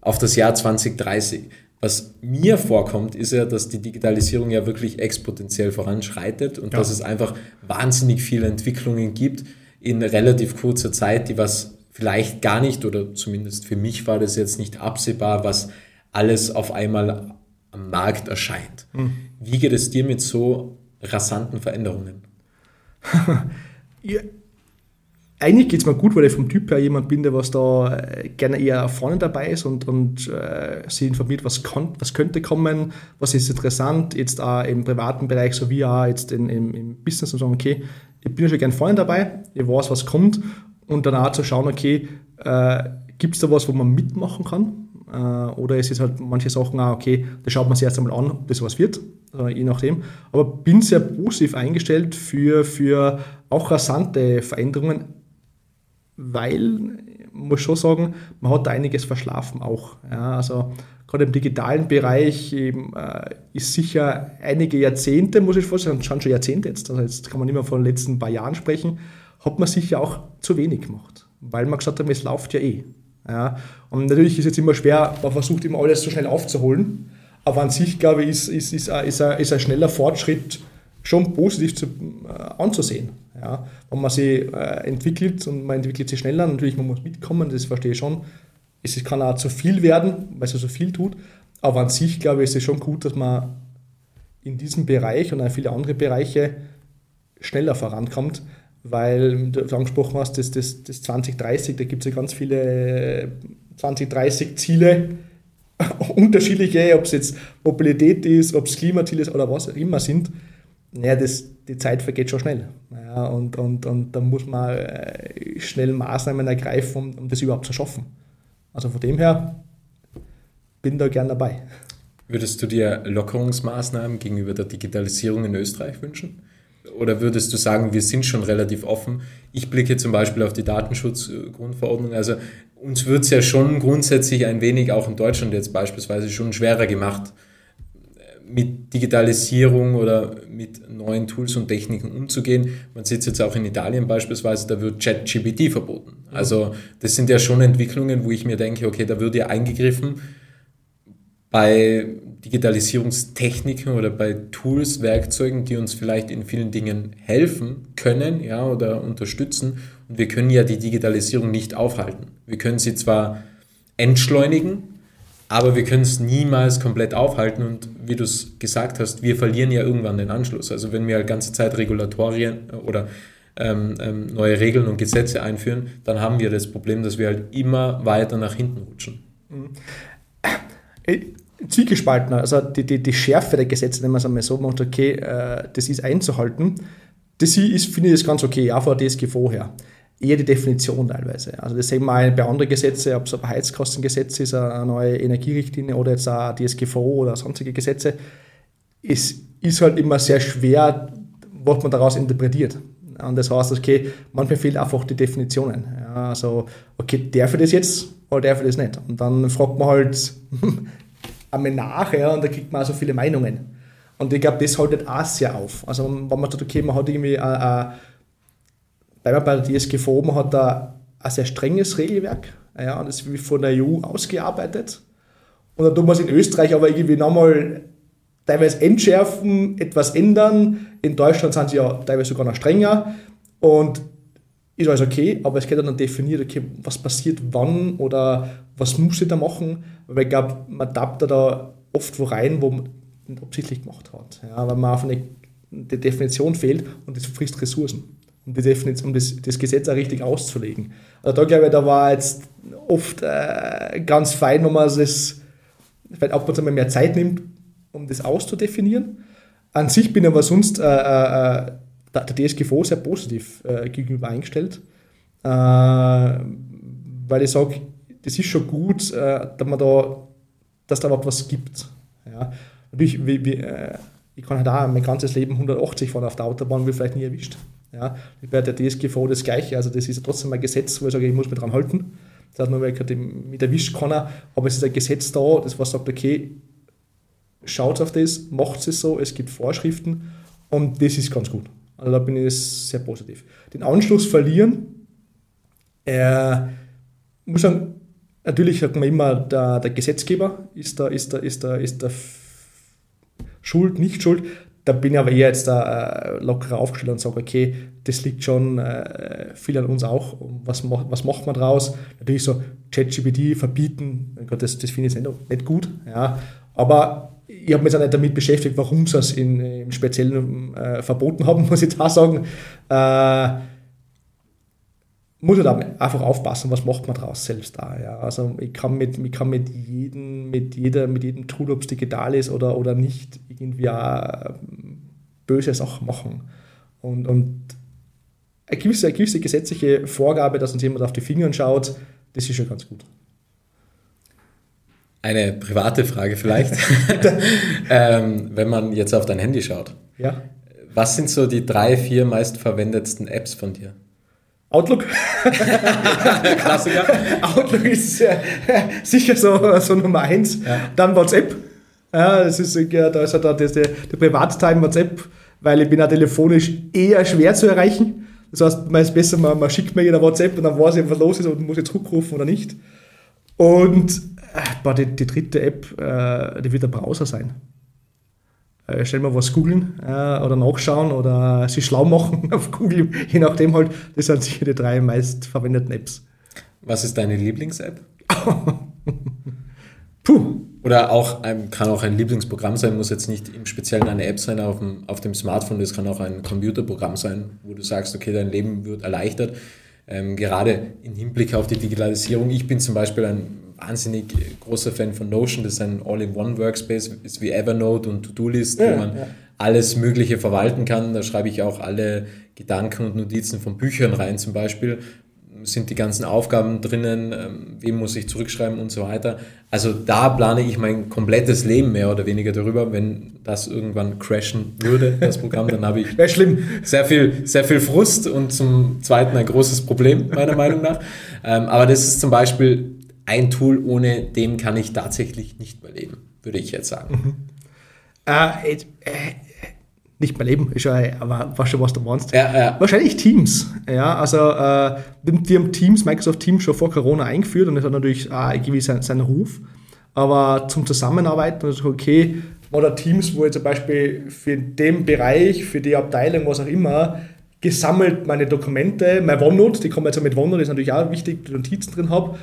S2: auf das Jahr 2030. Was mir vorkommt, ist ja, dass die Digitalisierung ja wirklich exponentiell voranschreitet und ja. dass es einfach wahnsinnig viele Entwicklungen gibt in relativ kurzer Zeit, die was vielleicht gar nicht, oder zumindest für mich war das jetzt nicht absehbar, was alles auf einmal am Markt erscheint. Mhm. Wie geht es dir mit so rasanten Veränderungen? [LAUGHS]
S1: ja, eigentlich geht es mir gut, weil ich vom Typ her jemand bin, der was da äh, gerne eher vorne dabei ist und, und äh, sich informiert, was, was könnte kommen, was ist interessant, jetzt auch im privaten Bereich sowie auch jetzt in, im, im Business und sagen, okay, ich bin schon gerne vorne dabei, ich weiß, was kommt und dann auch zu schauen, okay, äh, gibt es da was, wo man mitmachen kann? Äh, oder es ist halt manche Sachen auch, okay, da schaut man sich erst einmal an, ob das was wird, äh, je nachdem. Aber bin sehr positiv eingestellt für, für auch rasante Veränderungen, weil, muss schon sagen, man hat einiges verschlafen auch. Ja, also gerade im digitalen Bereich eben, äh, ist sicher einige Jahrzehnte, muss ich vorstellen, schon schon Jahrzehnte jetzt, also jetzt kann man nicht mehr von den letzten paar Jahren sprechen, hat man sicher auch zu wenig gemacht, weil man gesagt hat, es läuft ja eh. Ja, und natürlich ist es jetzt immer schwer, man versucht immer alles so schnell aufzuholen, aber an sich, glaube ich, ist, ist, ist, ist, ein, ist ein schneller Fortschritt schon positiv zu, äh, anzusehen. Ja, wenn man sich äh, entwickelt und man entwickelt sich schneller, natürlich, man muss mitkommen, das verstehe ich schon. Es kann auch zu viel werden, weil es so viel tut, aber an sich, glaube ich, ist es schon gut, dass man in diesem Bereich und auch viele andere Bereiche schneller vorankommt, weil du angesprochen hast, das, das, das 2030, da gibt es ja ganz viele 2030 Ziele, [LAUGHS] unterschiedliche, ob es jetzt Mobilität ist, ob es Klimaziel ist oder was auch immer sind. Naja, das, die Zeit vergeht schon schnell. Ja, und, und, und da muss man äh, schnell Maßnahmen ergreifen, um, um das überhaupt zu schaffen. Also von dem her bin da gern dabei.
S2: Würdest du dir Lockerungsmaßnahmen gegenüber der Digitalisierung in Österreich wünschen? Oder würdest du sagen, wir sind schon relativ offen? Ich blicke zum Beispiel auf die Datenschutzgrundverordnung. Also uns wird es ja schon grundsätzlich ein wenig, auch in Deutschland jetzt beispielsweise, schon schwerer gemacht, mit Digitalisierung oder mit neuen Tools und Techniken umzugehen. Man sieht es jetzt auch in Italien beispielsweise, da wird ChatGPT verboten. Also das sind ja schon Entwicklungen, wo ich mir denke, okay, da wird ja eingegriffen bei Digitalisierungstechniken oder bei Tools, Werkzeugen, die uns vielleicht in vielen Dingen helfen können ja, oder unterstützen. Und wir können ja die Digitalisierung nicht aufhalten. Wir können sie zwar entschleunigen, aber wir können es niemals komplett aufhalten. Und wie du es gesagt hast, wir verlieren ja irgendwann den Anschluss. Also wenn wir die ganze Zeit Regulatorien oder ähm, ähm, neue Regeln und Gesetze einführen, dann haben wir das Problem, dass wir halt immer weiter nach hinten rutschen. Mhm.
S1: Äh, zwiegespalten. Also die, die, die Schärfe der Gesetze, wenn man es einmal so macht, okay, äh, das ist einzuhalten, das ist, finde ich das ganz okay, auch vor DSGVO her. Eher die Definition teilweise. Also das sehen wir auch bei anderen Gesetzen, ob es ein Heizkostengesetz ist, eine neue Energierichtlinie oder jetzt auch DSGVO oder sonstige Gesetze. Es ist halt immer sehr schwer, was man daraus interpretiert. Und das heißt, okay, manchmal fehlen einfach die Definitionen. Ja, also, okay, darf ich das jetzt oder darf ich das nicht? Und dann fragt man halt, [LAUGHS] einmal nach ja, und da kriegt man auch so viele Meinungen. Und ich glaube, das haltet auch sehr auf. Also wenn man sagt, okay, man hat irgendwie, äh, äh, bei der DSGVO, man hat da ein sehr strenges Regelwerk, ja, und das wird von der EU ausgearbeitet. Und dann tut man es in Österreich aber irgendwie nochmal teilweise entschärfen, etwas ändern. In Deutschland sind sie ja teilweise sogar noch strenger. Und ist alles okay, aber es geht dann definiert, okay, was passiert wann oder was muss ich da machen, weil ich glaube, man tappt da oft wo rein, wo man nicht absichtlich gemacht hat, ja, weil man eine die Definition fehlt und das frisst Ressourcen, um, die Definition, um das, das Gesetz auch richtig auszulegen. Also da glaube ich, da war jetzt oft äh, ganz fein, wenn man das vielleicht zu mal mehr Zeit nimmt, um das auszudefinieren. An sich bin ich aber sonst äh, äh, der DSGVO sehr positiv äh, gegenüber eingestellt, äh, weil ich sage, das ist schon gut, äh, dass man da, dass da überhaupt was gibt. Ja. Natürlich, wie, wie, äh, ich kann halt auch mein ganzes Leben 180 fahren auf der Autobahn, wird vielleicht nie erwischt. Ja. Bei der DSGVO das Gleiche, also das ist ja trotzdem ein Gesetz, wo ich sage, ich muss mich dran halten. Das heißt nur, weil ich mit erwischt kann, aber es ist ein Gesetz da, das was sagt, okay, schaut auf das, macht es so, es gibt Vorschriften und das ist ganz gut. Also da bin ich sehr positiv. Den Anschluss verlieren, äh, muss sagen, natürlich sagt man immer, der, der Gesetzgeber ist da, ist da, ist da, ist da schuld, nicht schuld. Da bin ich aber eher jetzt da äh, lockerer aufgestellt und sage, okay, das liegt schon äh, viel an uns auch. Was, was macht man draus? Natürlich so ChatGPT verbieten, das, das finde ich nicht, nicht gut. Ja. Aber ich habe mich auch nicht damit beschäftigt, warum sie es in, im Speziellen äh, verboten haben, [LAUGHS] muss ich da sagen. Äh, muss ich da einfach aufpassen, was macht man daraus selbst da. Ja. Also ich kann mit, ich kann mit jedem, mit jeder, mit jedem Tool, ob es digital ist oder, oder nicht, irgendwie auch böse Sachen machen. Und, und eine, gewisse, eine gewisse gesetzliche Vorgabe, dass uns jemand auf die Finger schaut, das ist schon ganz gut.
S2: Eine private Frage vielleicht. [LAUGHS] ähm, wenn man jetzt auf dein Handy schaut.
S1: Ja.
S2: Was sind so die drei, vier meistverwendetsten Apps von dir?
S1: Outlook. [LAUGHS]
S2: Klassiker.
S1: Outlook ist äh, sicher so, so Nummer eins.
S2: Ja.
S1: Dann WhatsApp. Ja, das ist, ja, da ist ja da das, der, der Privatteil WhatsApp, weil ich bin ja telefonisch eher schwer zu erreichen. Das heißt, man ist besser, man, man schickt mir jeder WhatsApp und dann weiß ich, was los ist und muss ich zurückrufen oder nicht. Und boah, die, die dritte App, äh, die wird der Browser sein. Äh, schnell mal was googeln äh, oder nachschauen oder sich schlau machen [LAUGHS] auf Google, je nachdem halt. Das sind sicher die drei meistverwendeten Apps.
S2: Was ist deine Lieblings-App? [LAUGHS]
S1: Puh,
S2: Oder auch kann auch ein Lieblingsprogramm sein, muss jetzt nicht im Speziellen eine App sein auf dem, auf dem Smartphone, das kann auch ein Computerprogramm sein, wo du sagst, okay, dein Leben wird erleichtert. Ähm, gerade im Hinblick auf die Digitalisierung. Ich bin zum Beispiel ein wahnsinnig großer Fan von Notion, das ist ein All-in-One-Workspace, ist wie Evernote und To-Do-List,
S1: Ja,
S2: wo man
S1: ja.
S2: alles Mögliche verwalten kann. Da schreibe ich auch alle Gedanken und Notizen von Büchern rein zum Beispiel. Sind die ganzen Aufgaben drinnen, ähm, wem muss ich zurückschreiben und so weiter. Also da plane ich mein komplettes Leben mehr oder weniger darüber. Wenn das irgendwann crashen würde, das Programm, dann habe ich [LAUGHS]
S1: wäre schlimm.
S2: sehr viel, sehr viel Frust und zum Zweiten ein großes Problem, meiner Meinung nach. Ähm, aber das ist zum Beispiel ein Tool, ohne dem kann ich tatsächlich nicht mehr leben, würde ich jetzt sagen.
S1: Äh, äh, nicht mehr leben, ist ja, aber war schon was du meinst.
S2: Ja, ja.
S1: Wahrscheinlich Teams. Ja, also äh, die haben Teams, Microsoft Teams schon vor Corona eingeführt und das hat natürlich auch irgendwie seinen, seinen Ruf. Aber zum Zusammenarbeiten, also okay, oder Teams, wo ich zum Beispiel für den Bereich, für die Abteilung, was auch immer, gesammelt meine Dokumente, mein OneNote, die kommen jetzt mit OneNote, ist natürlich auch wichtig, die Notizen drin habe.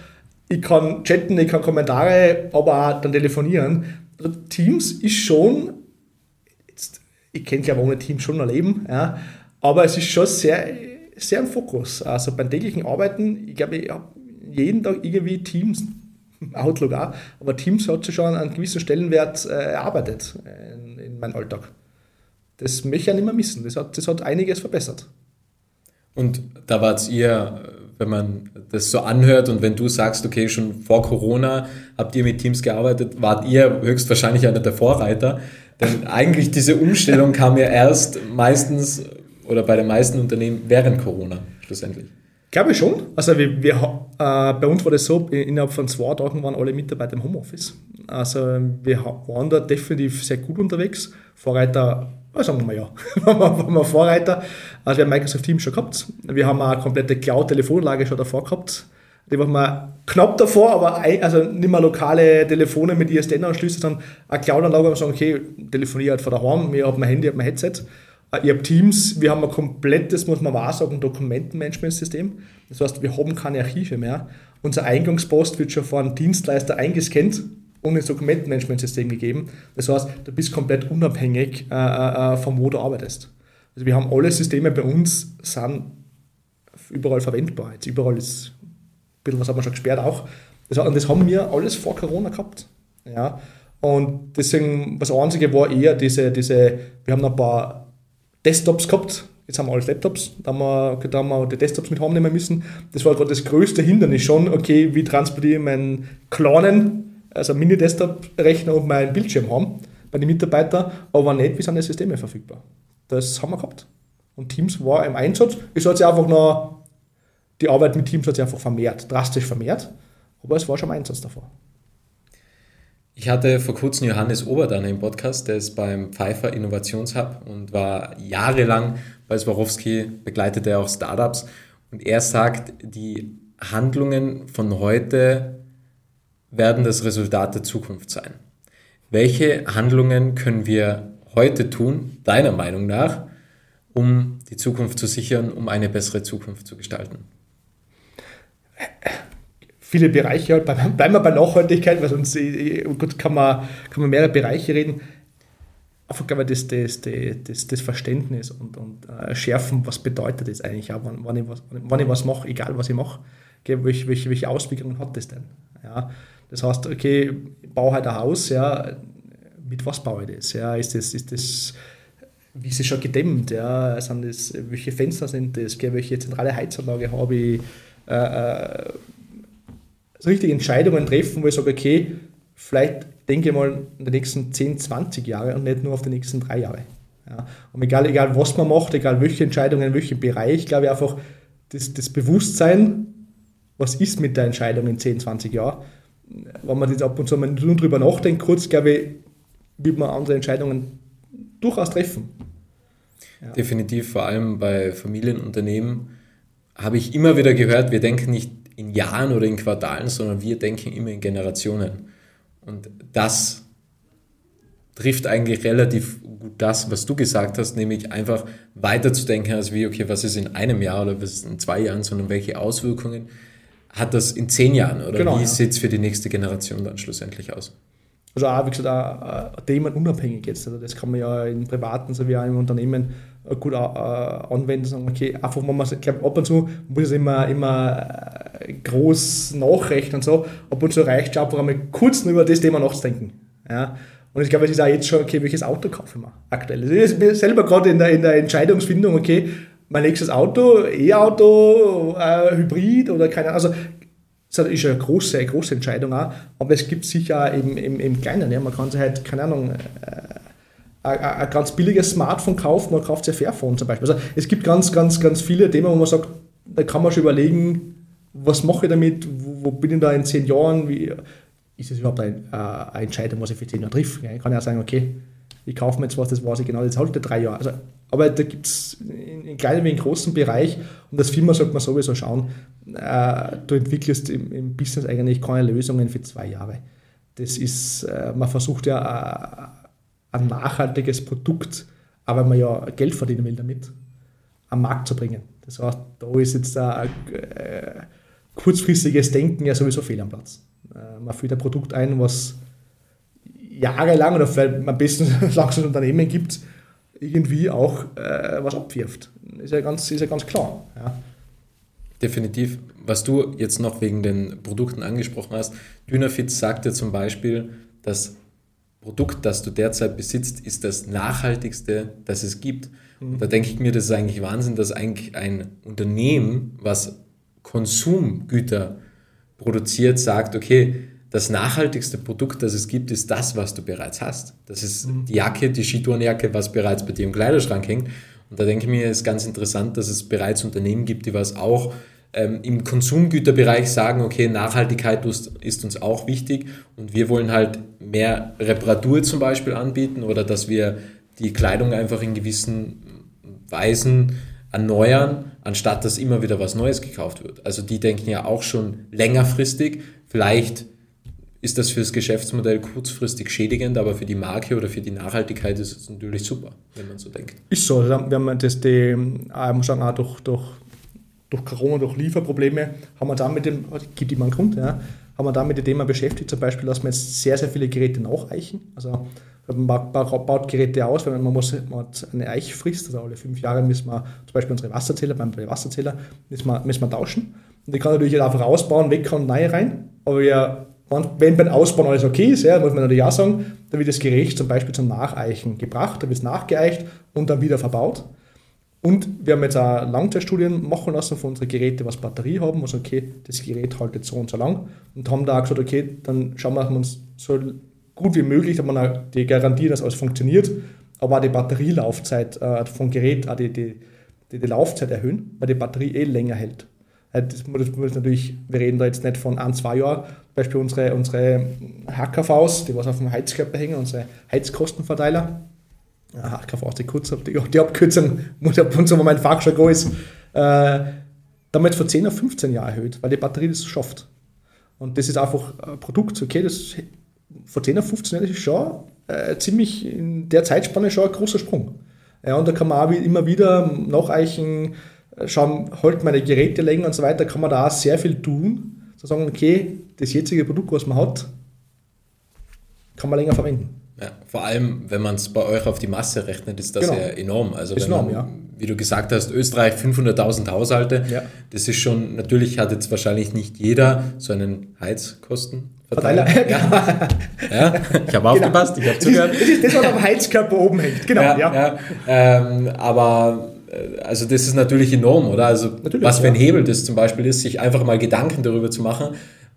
S1: Ich kann chatten, ich kann Kommentare, aber auch dann telefonieren. Also Teams ist schon jetzt, ich kenne glaube ohne Team schon ein Leben, ja, aber es ist schon sehr, sehr im Fokus. Also beim täglichen Arbeiten, ich glaube, ich habe jeden Tag irgendwie Teams, [LAUGHS] Outlook auch, aber Teams hat sich schon einen gewissen Stellenwert äh, erarbeitet in, in meinem Alltag. Das möchte ich ja nicht mehr missen. Das hat, das hat einiges verbessert.
S2: Und da wart ihr, wenn man das so anhört und wenn du sagst, okay, schon vor Corona habt ihr mit Teams gearbeitet, wart ihr höchstwahrscheinlich einer der Vorreiter. Denn eigentlich diese Umstellung kam ja erst meistens oder bei den meisten Unternehmen während Corona schlussendlich.
S1: Glaube ich schon. Also wir, wir, äh, bei uns war das so, innerhalb von zwei Tagen waren alle Mitarbeiter im Homeoffice. Also wir waren da definitiv sehr gut unterwegs. Vorreiter, sagen wir mal ja, [LAUGHS] waren wir Vorreiter. Also wir haben Microsoft Teams schon gehabt. Wir haben eine komplette Cloud-Telefonlage schon davor gehabt. Die waren wir knapp davor, aber also nicht mehr lokale Telefone mit ISDN-Anschlüssen, sondern eine Cloud-Anlage und sagen, okay, telefoniere halt von daheim, ich habe mein Handy, ich habe mein Headset. Äh, Ich habe Teams, wir haben ein komplettes, muss man auch sagen, Dokumentenmanagementsystem. Das heißt, wir haben keine Archive mehr. Unser Eingangspost wird schon von einem Dienstleister eingescannt und ins Dokumentenmanagementsystem gegeben. Das heißt, du bist komplett unabhängig äh, äh, von wo du arbeitest. Also wir haben alle Systeme bei uns, sind überall verwendbar. Jetzt überall ist ein bisschen was haben wir schon gesperrt auch. Das, und das haben wir alles vor Corona gehabt. Ja. Und deswegen, das Einzige war eher diese, diese wir haben ein paar Desktops gehabt, jetzt haben wir alles Laptops, da haben wir, da haben wir die Desktops mit heimnehmen müssen. Das war gerade das größte Hindernis schon, okay, wie transportiere ich meinen kleinen, also Mini-Desktop-Rechner und meinen Bildschirm haben bei den Mitarbeitern, aber nicht, wie sind die Systeme verfügbar. Das haben wir gehabt. Und Teams war im Einsatz. Es hat sich einfach noch, die Arbeit mit Teams hat sich einfach vermehrt, drastisch vermehrt, aber es war schon im Einsatz davor.
S2: Ich hatte vor kurzem Johannes Oberdanner im Podcast, der ist beim Pfeiffer Innovationshub und war jahrelang bei Swarovski, begleitete auch Startups. Und er sagt, die Handlungen von heute werden das Resultat der Zukunft sein. Welche Handlungen können wir heute tun, deiner Meinung nach, um die Zukunft zu sichern, um eine bessere Zukunft zu gestalten?
S1: viele Bereiche halt, bleiben wir bei Nachhaltigkeit, weil sonst äh, gut, kann, man, kann man mehrere Bereiche reden. Einfach, ich, das, das, das, das, Verständnis und, und äh, schärfen, was bedeutet das eigentlich auch, wann, wann, ich, was, was mache, egal was ich mache, welche, welche, welche Auswirkungen hat das denn? Ja? Das heißt, okay, ich baue halt ein Haus, ja, mit was baue ich das? Ja? Ist das, ist das wie ist es schon gedämmt? Ja? Sind das, welche Fenster sind das? Okay, welche zentrale Heizanlage habe ich? Äh, äh, richtige Entscheidungen treffen, wo ich sage, okay, vielleicht denke ich mal in den nächsten 10, 20 Jahre und nicht nur auf die nächsten drei Jahre. Ja. Und egal, egal was man macht, egal welche Entscheidungen, in welchem Bereich, glaube ich einfach, das, das Bewusstsein, was ist mit der Entscheidung in 10, 20 Jahren, wenn man das ab und zu mal drüber nachdenkt, kurz, glaube ich, wird man andere Entscheidungen durchaus treffen.
S2: Ja. Definitiv, vor allem bei Familienunternehmen habe ich immer wieder gehört, wir denken nicht in Jahren oder in Quartalen, sondern wir denken immer in Generationen. Und das trifft eigentlich relativ gut das, was du gesagt hast, nämlich einfach weiterzudenken als wie, okay, was ist in einem Jahr oder was ist in zwei Jahren, sondern welche Auswirkungen hat das in zehn Jahren oder genau, wie ja. sieht es für die nächste Generation dann schlussendlich aus?
S1: Also auch, wie gesagt, auch, auch themenunabhängig jetzt. Also das kann man ja im privaten sowie auch im Unternehmen gut äh, anwenden, sagen, okay, einfach, wenn man, ich glaube, ab und zu muss es immer, immer äh, groß nachrechnen und so, ab und zu reicht es einfach einmal kurz nur über das Thema nachzudenken. Ja. Und ich glaube, es ist auch jetzt schon, okay, welches Auto kaufe ich mir aktuell. Ich bin selber gerade in der, in der Entscheidungsfindung, okay, mein nächstes Auto, E-Auto, äh, Hybrid oder keine Ahnung. Also, das ist eine große, eine große Entscheidung auch, aber es gibt sicher im, im, im Kleinen. Ja. Man kann sich halt, keine Ahnung, äh, ein, ganz billiges Smartphone kaufen, man kauft sich ein Fairphone zum Beispiel. Also es gibt ganz, ganz, ganz viele Themen, wo man sagt, da kann man schon überlegen, was mache ich damit, wo, wo bin ich da in zehn Jahren, wie, ist das überhaupt ein, äh, eine Entscheidung, was ich für zehn Jahre trifft. Ich kann ja sagen, okay, ich kaufe mir jetzt was, das weiß ich genau, das halte drei Jahre. Also, aber da gibt es in, kleinen wie in großen Bereich, und als Firma sollte man sowieso schauen, äh, du entwickelst im, im, Business eigentlich keine Lösungen für zwei Jahre. Das ist, äh, man versucht ja äh, ein nachhaltiges Produkt, aber man ja Geld verdienen will damit, am Markt zu bringen. Das heißt, da ist jetzt ein äh, kurzfristiges Denken ja sowieso fehl am Platz. Äh, man führt ein Produkt ein, was jahrelang oder vielleicht am besten, [LAUGHS] solange es ein Unternehmen gibt, irgendwie auch äh, was abwirft. Ist ja ganz, ist ja ganz klar. Ja.
S2: Definitiv. Was du jetzt noch wegen den Produkten angesprochen hast, Dynafit sagt ja zum Beispiel, das Produkt, das du derzeit besitzt, ist das nachhaltigste, das es gibt. Mhm. Da denke ich mir, das ist eigentlich Wahnsinn, dass eigentlich ein Unternehmen, was Konsumgüter produziert, sagt, okay, das nachhaltigste Produkt, das es gibt, ist das, was du bereits hast. Das ist mhm. die Jacke, die Skitourenjacke, was bereits bei dir im Kleiderschrank hängt. Und da denke ich mir, ist ganz interessant, dass es bereits Unternehmen gibt, die was auch ähm, im Konsumgüterbereich sagen, okay, Nachhaltigkeit ist uns auch wichtig und wir wollen halt mehr Reparatur zum Beispiel anbieten oder dass wir die Kleidung einfach in gewissen Weisen erneuern, anstatt dass immer wieder was Neues gekauft wird. Also die denken ja auch schon längerfristig, vielleicht ist das fürs Geschäftsmodell kurzfristig schädigend, aber für die Marke oder für die Nachhaltigkeit ist es natürlich super, wenn man so denkt.
S1: Ist so. Wir haben das, die, ich muss sagen, auch durch, durch, durch Corona, durch Lieferprobleme, haben wir da mit dem, gibt immer einen Grund, ja, haben wir da mit dem Thema beschäftigt, zum Beispiel, dass wir jetzt sehr, sehr viele Geräte nacheichen. Also man baut Geräte aus, wenn man, muss, man hat eine Eichfrist, also alle fünf Jahre müssen wir zum Beispiel unsere Wasserzähler, beim Wasserzähler müssen wir, müssen wir tauschen. Und die kann natürlich einfach ausbauen, weg und neue rein. Aber wir wenn beim Ausbauen alles okay ist, ja, muss man natürlich auch sagen, dann wird das Gerät zum Beispiel zum Nacheichen gebracht, dann wird es nachgeeicht und dann wieder verbaut. Und wir haben jetzt auch Langzeitstudien machen lassen von unseren Geräten, was Batterie haben, also okay, das Gerät haltet so und so lang und haben da auch gesagt, okay, dann schauen wir uns so gut wie möglich, dass man auch die Garantie, dass alles funktioniert, aber auch die Batterielaufzeit äh, vom Gerät, auch die, die, die, die Laufzeit erhöhen, weil die Batterie eh länger hält. Äh, das muss natürlich, wir reden da jetzt nicht von ein, zwei Jahren, Beispiel unsere, unsere HKVs, die was auf dem Heizkörper hängen, unsere Heizkostenverteiler. HKVs, die, Kurz, die, die Abkürzung [LAUGHS] muss ab und zu, wenn mein Fachjargon ist, äh, damit von 10 auf 15 Jahre erhöht, weil die Batterie das schafft. Und das ist einfach ein Produkt, okay, das von 10 auf 15 Jahre ist schon äh, ziemlich in der Zeitspanne schon ein großer Sprung. Ja, und da kann man auch immer wieder nacheichen, schauen, halt meine Geräte länger und so weiter, kann man da auch sehr viel tun. Zu sagen, okay, das jetzige Produkt, was man hat, kann man länger verwenden.
S2: Ja, vor allem, wenn man es bei euch auf die Masse rechnet, ist das genau. ja enorm. Also ist enorm, man, ja. wie du gesagt hast, Österreich 500.000 Haushalte, ja. das ist schon, natürlich hat jetzt wahrscheinlich nicht jeder so einen Heizkostenverteiler. [LAUGHS] Ja. ja. ich habe aufgepasst, genau. ich habe zugehört.
S1: Das ist das, was am Heizkörper oben hängt, genau. Ja,
S2: ja. Ähm, aber also das ist natürlich enorm, oder? Also natürlich, was für ein Hebel das zum Beispiel ist, sich einfach mal Gedanken darüber zu machen,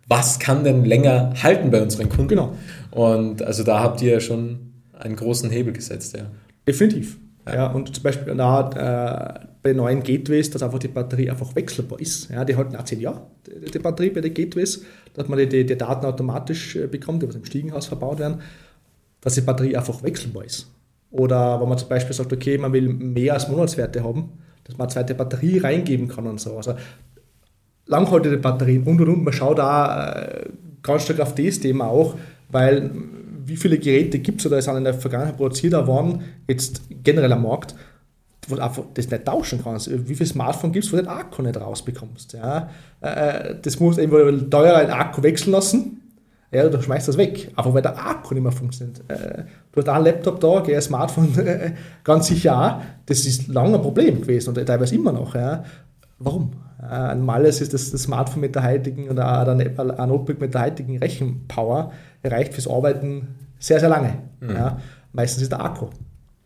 S2: was kann denn länger halten bei unseren Kunden?
S1: Genau.
S2: Und also da habt ihr schon einen großen Hebel gesetzt, ja.
S1: Definitiv. Ja. ja und zum Beispiel da, äh, bei neuen Gateways, dass einfach die Batterie einfach wechselbar ist. Ja, die halten auch 10 Jahre, die, die Batterie bei den Gateways, dass man die, die, die Daten automatisch äh, bekommt, die was im Stiegenhaus verbaut werden, dass die Batterie einfach wechselbar ist. Oder wenn man zum Beispiel sagt, okay, man will mehr als Monatswerte haben, dass man eine zweite Batterie reingeben kann und so. Also langhaltige Batterien und und und. Man schaut da äh, ganz stark auf das Thema auch, weil wie viele Geräte gibt es oder sind in der Vergangenheit produziert worden, jetzt generell am Markt, wo du einfach das nicht tauschen kannst. Wie viele Smartphone gibt es, wo du den Akku nicht rausbekommst. Ja? Äh, das musst du entweder teurer einen Akku wechseln lassen, ja, du schmeißt das weg, einfach weil der Akku nicht mehr funktioniert. Äh, du hast einen Laptop da, ein Smartphone [LAUGHS] ganz sicher auch. Das ist lange ein Problem gewesen und teilweise immer noch. Ja. Warum? Normales ist das, das Smartphone mit der heutigen oder ein Notebook mit der heutigen Rechenpower reicht fürs Arbeiten sehr, sehr lange. Mhm. Ja. Meistens ist der Akku,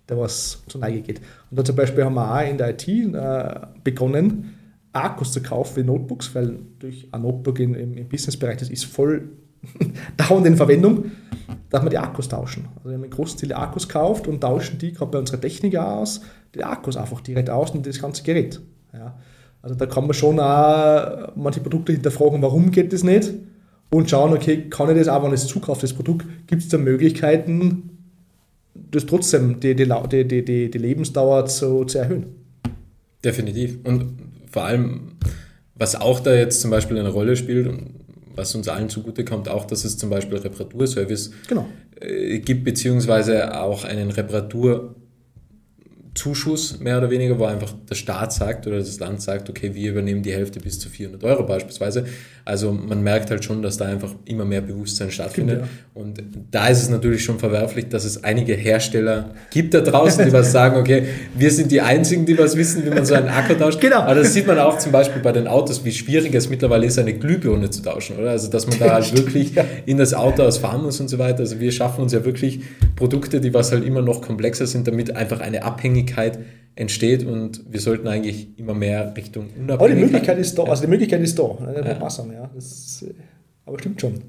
S1: der was zur Neige geht. Und da zum Beispiel haben wir auch in der IT äh, begonnen, Akkus zu kaufen für Notebooks, weil durch ein Notebook in, im, im Businessbereich, das ist voll [LAUGHS] dauernd in Verwendung, dass wir die Akkus tauschen. Also wir haben einen großen Teil Akkus gekauft und tauschen die gerade bei unserer Techniker aus, die Akkus einfach direkt aus und das ganze Gerät. Ja. Also da kann man schon auch manche Produkte hinterfragen, warum geht das nicht? Und schauen, okay, kann ich das auch, wenn ich es zukaufe, das Produkt, gibt es da Möglichkeiten, das trotzdem die, die, die, die, die Lebensdauer zu, zu erhöhen?
S2: Definitiv. Und vor allem, was auch da jetzt zum Beispiel eine Rolle spielt, was uns allen zugute kommt, auch, dass es zum Beispiel Reparaturservice genau. Äh, gibt, beziehungsweise auch einen Reparatur- Zuschuss mehr oder weniger, wo einfach der Staat sagt oder das Land sagt, okay, wir übernehmen die Hälfte bis zu 400 Euro beispielsweise. Also man merkt halt schon, dass da einfach immer mehr Bewusstsein stattfindet. Ja. Und da ist es natürlich schon verwerflich, dass es einige Hersteller gibt da draußen, die was sagen, okay, wir sind die Einzigen, die was wissen, wie man so einen Akku tauscht. Genau. Aber das sieht man auch zum Beispiel bei den Autos, wie schwierig es mittlerweile ist, eine Glühbirne zu tauschen, oder? Also dass man da halt wirklich in das Auto ausfahren muss und so weiter. Also wir schaffen uns ja wirklich Produkte, die was halt immer noch komplexer sind, damit einfach eine Abhängigkeit entsteht und wir sollten eigentlich immer mehr Richtung
S1: Unabhängigkeit. Aber die Möglichkeit ist da, also die Möglichkeit ist da. Ja. Passen, ja. Das, aber stimmt schon.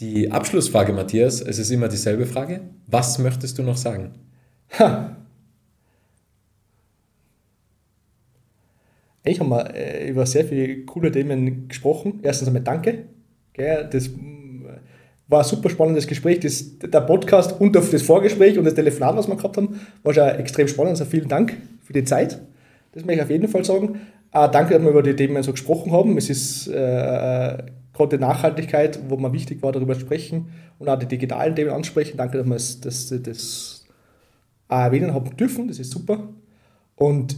S2: Die Abschlussfrage, Matthias, es ist immer dieselbe Frage. Was möchtest du noch sagen? Ha.
S1: Ich habe mal äh, über sehr viele coole Themen gesprochen. Erstens einmal danke. Das war ein super spannendes Gespräch. Das, der Podcast und das Vorgespräch und das Telefonat, was wir gehabt haben, war schon extrem spannend. Also vielen Dank für die Zeit. Das möchte ich auf jeden Fall sagen. Äh, danke, dass wir über die Themen so gesprochen haben. Es ist äh, gerade Nachhaltigkeit, wo mir wichtig war, darüber zu sprechen und auch die digitalen Themen ansprechen. Danke, dass wir das, das, das erwähnen haben dürfen. Das ist super. Und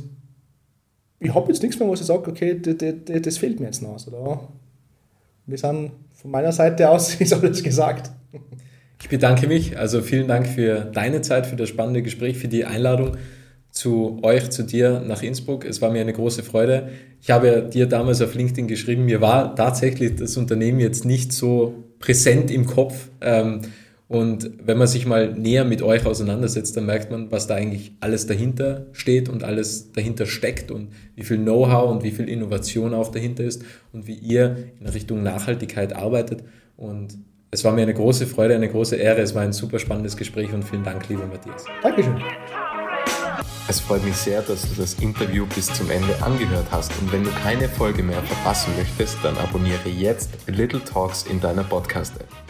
S1: ich habe jetzt nichts mehr, was ich sage, okay, das, das, das fehlt mir jetzt noch. Also da, wir sind von meiner Seite aus [LAUGHS] ist alles gesagt.
S2: Ich bedanke mich. Also vielen Dank für deine Zeit, für das spannende Gespräch, für die Einladung zu euch, zu dir nach Innsbruck. Es war mir eine große Freude. Ich habe dir damals auf LinkedIn geschrieben, mir war tatsächlich das Unternehmen jetzt nicht so präsent im Kopf. Ähm, und wenn man sich mal näher mit euch auseinandersetzt, dann merkt man, was da eigentlich alles dahinter steht und alles dahinter steckt und wie viel Know-how und wie viel Innovation auch dahinter ist und wie ihr in Richtung Nachhaltigkeit arbeitet. Und es war mir eine große Freude, eine große Ehre. Es war ein super spannendes Gespräch und vielen Dank, lieber Matthias.
S1: Dankeschön.
S2: Es freut mich sehr, dass du das Interview bis zum Ende angehört hast und wenn du keine Folge mehr verpassen möchtest, dann abonniere jetzt Little Talks in deiner Podcast-App.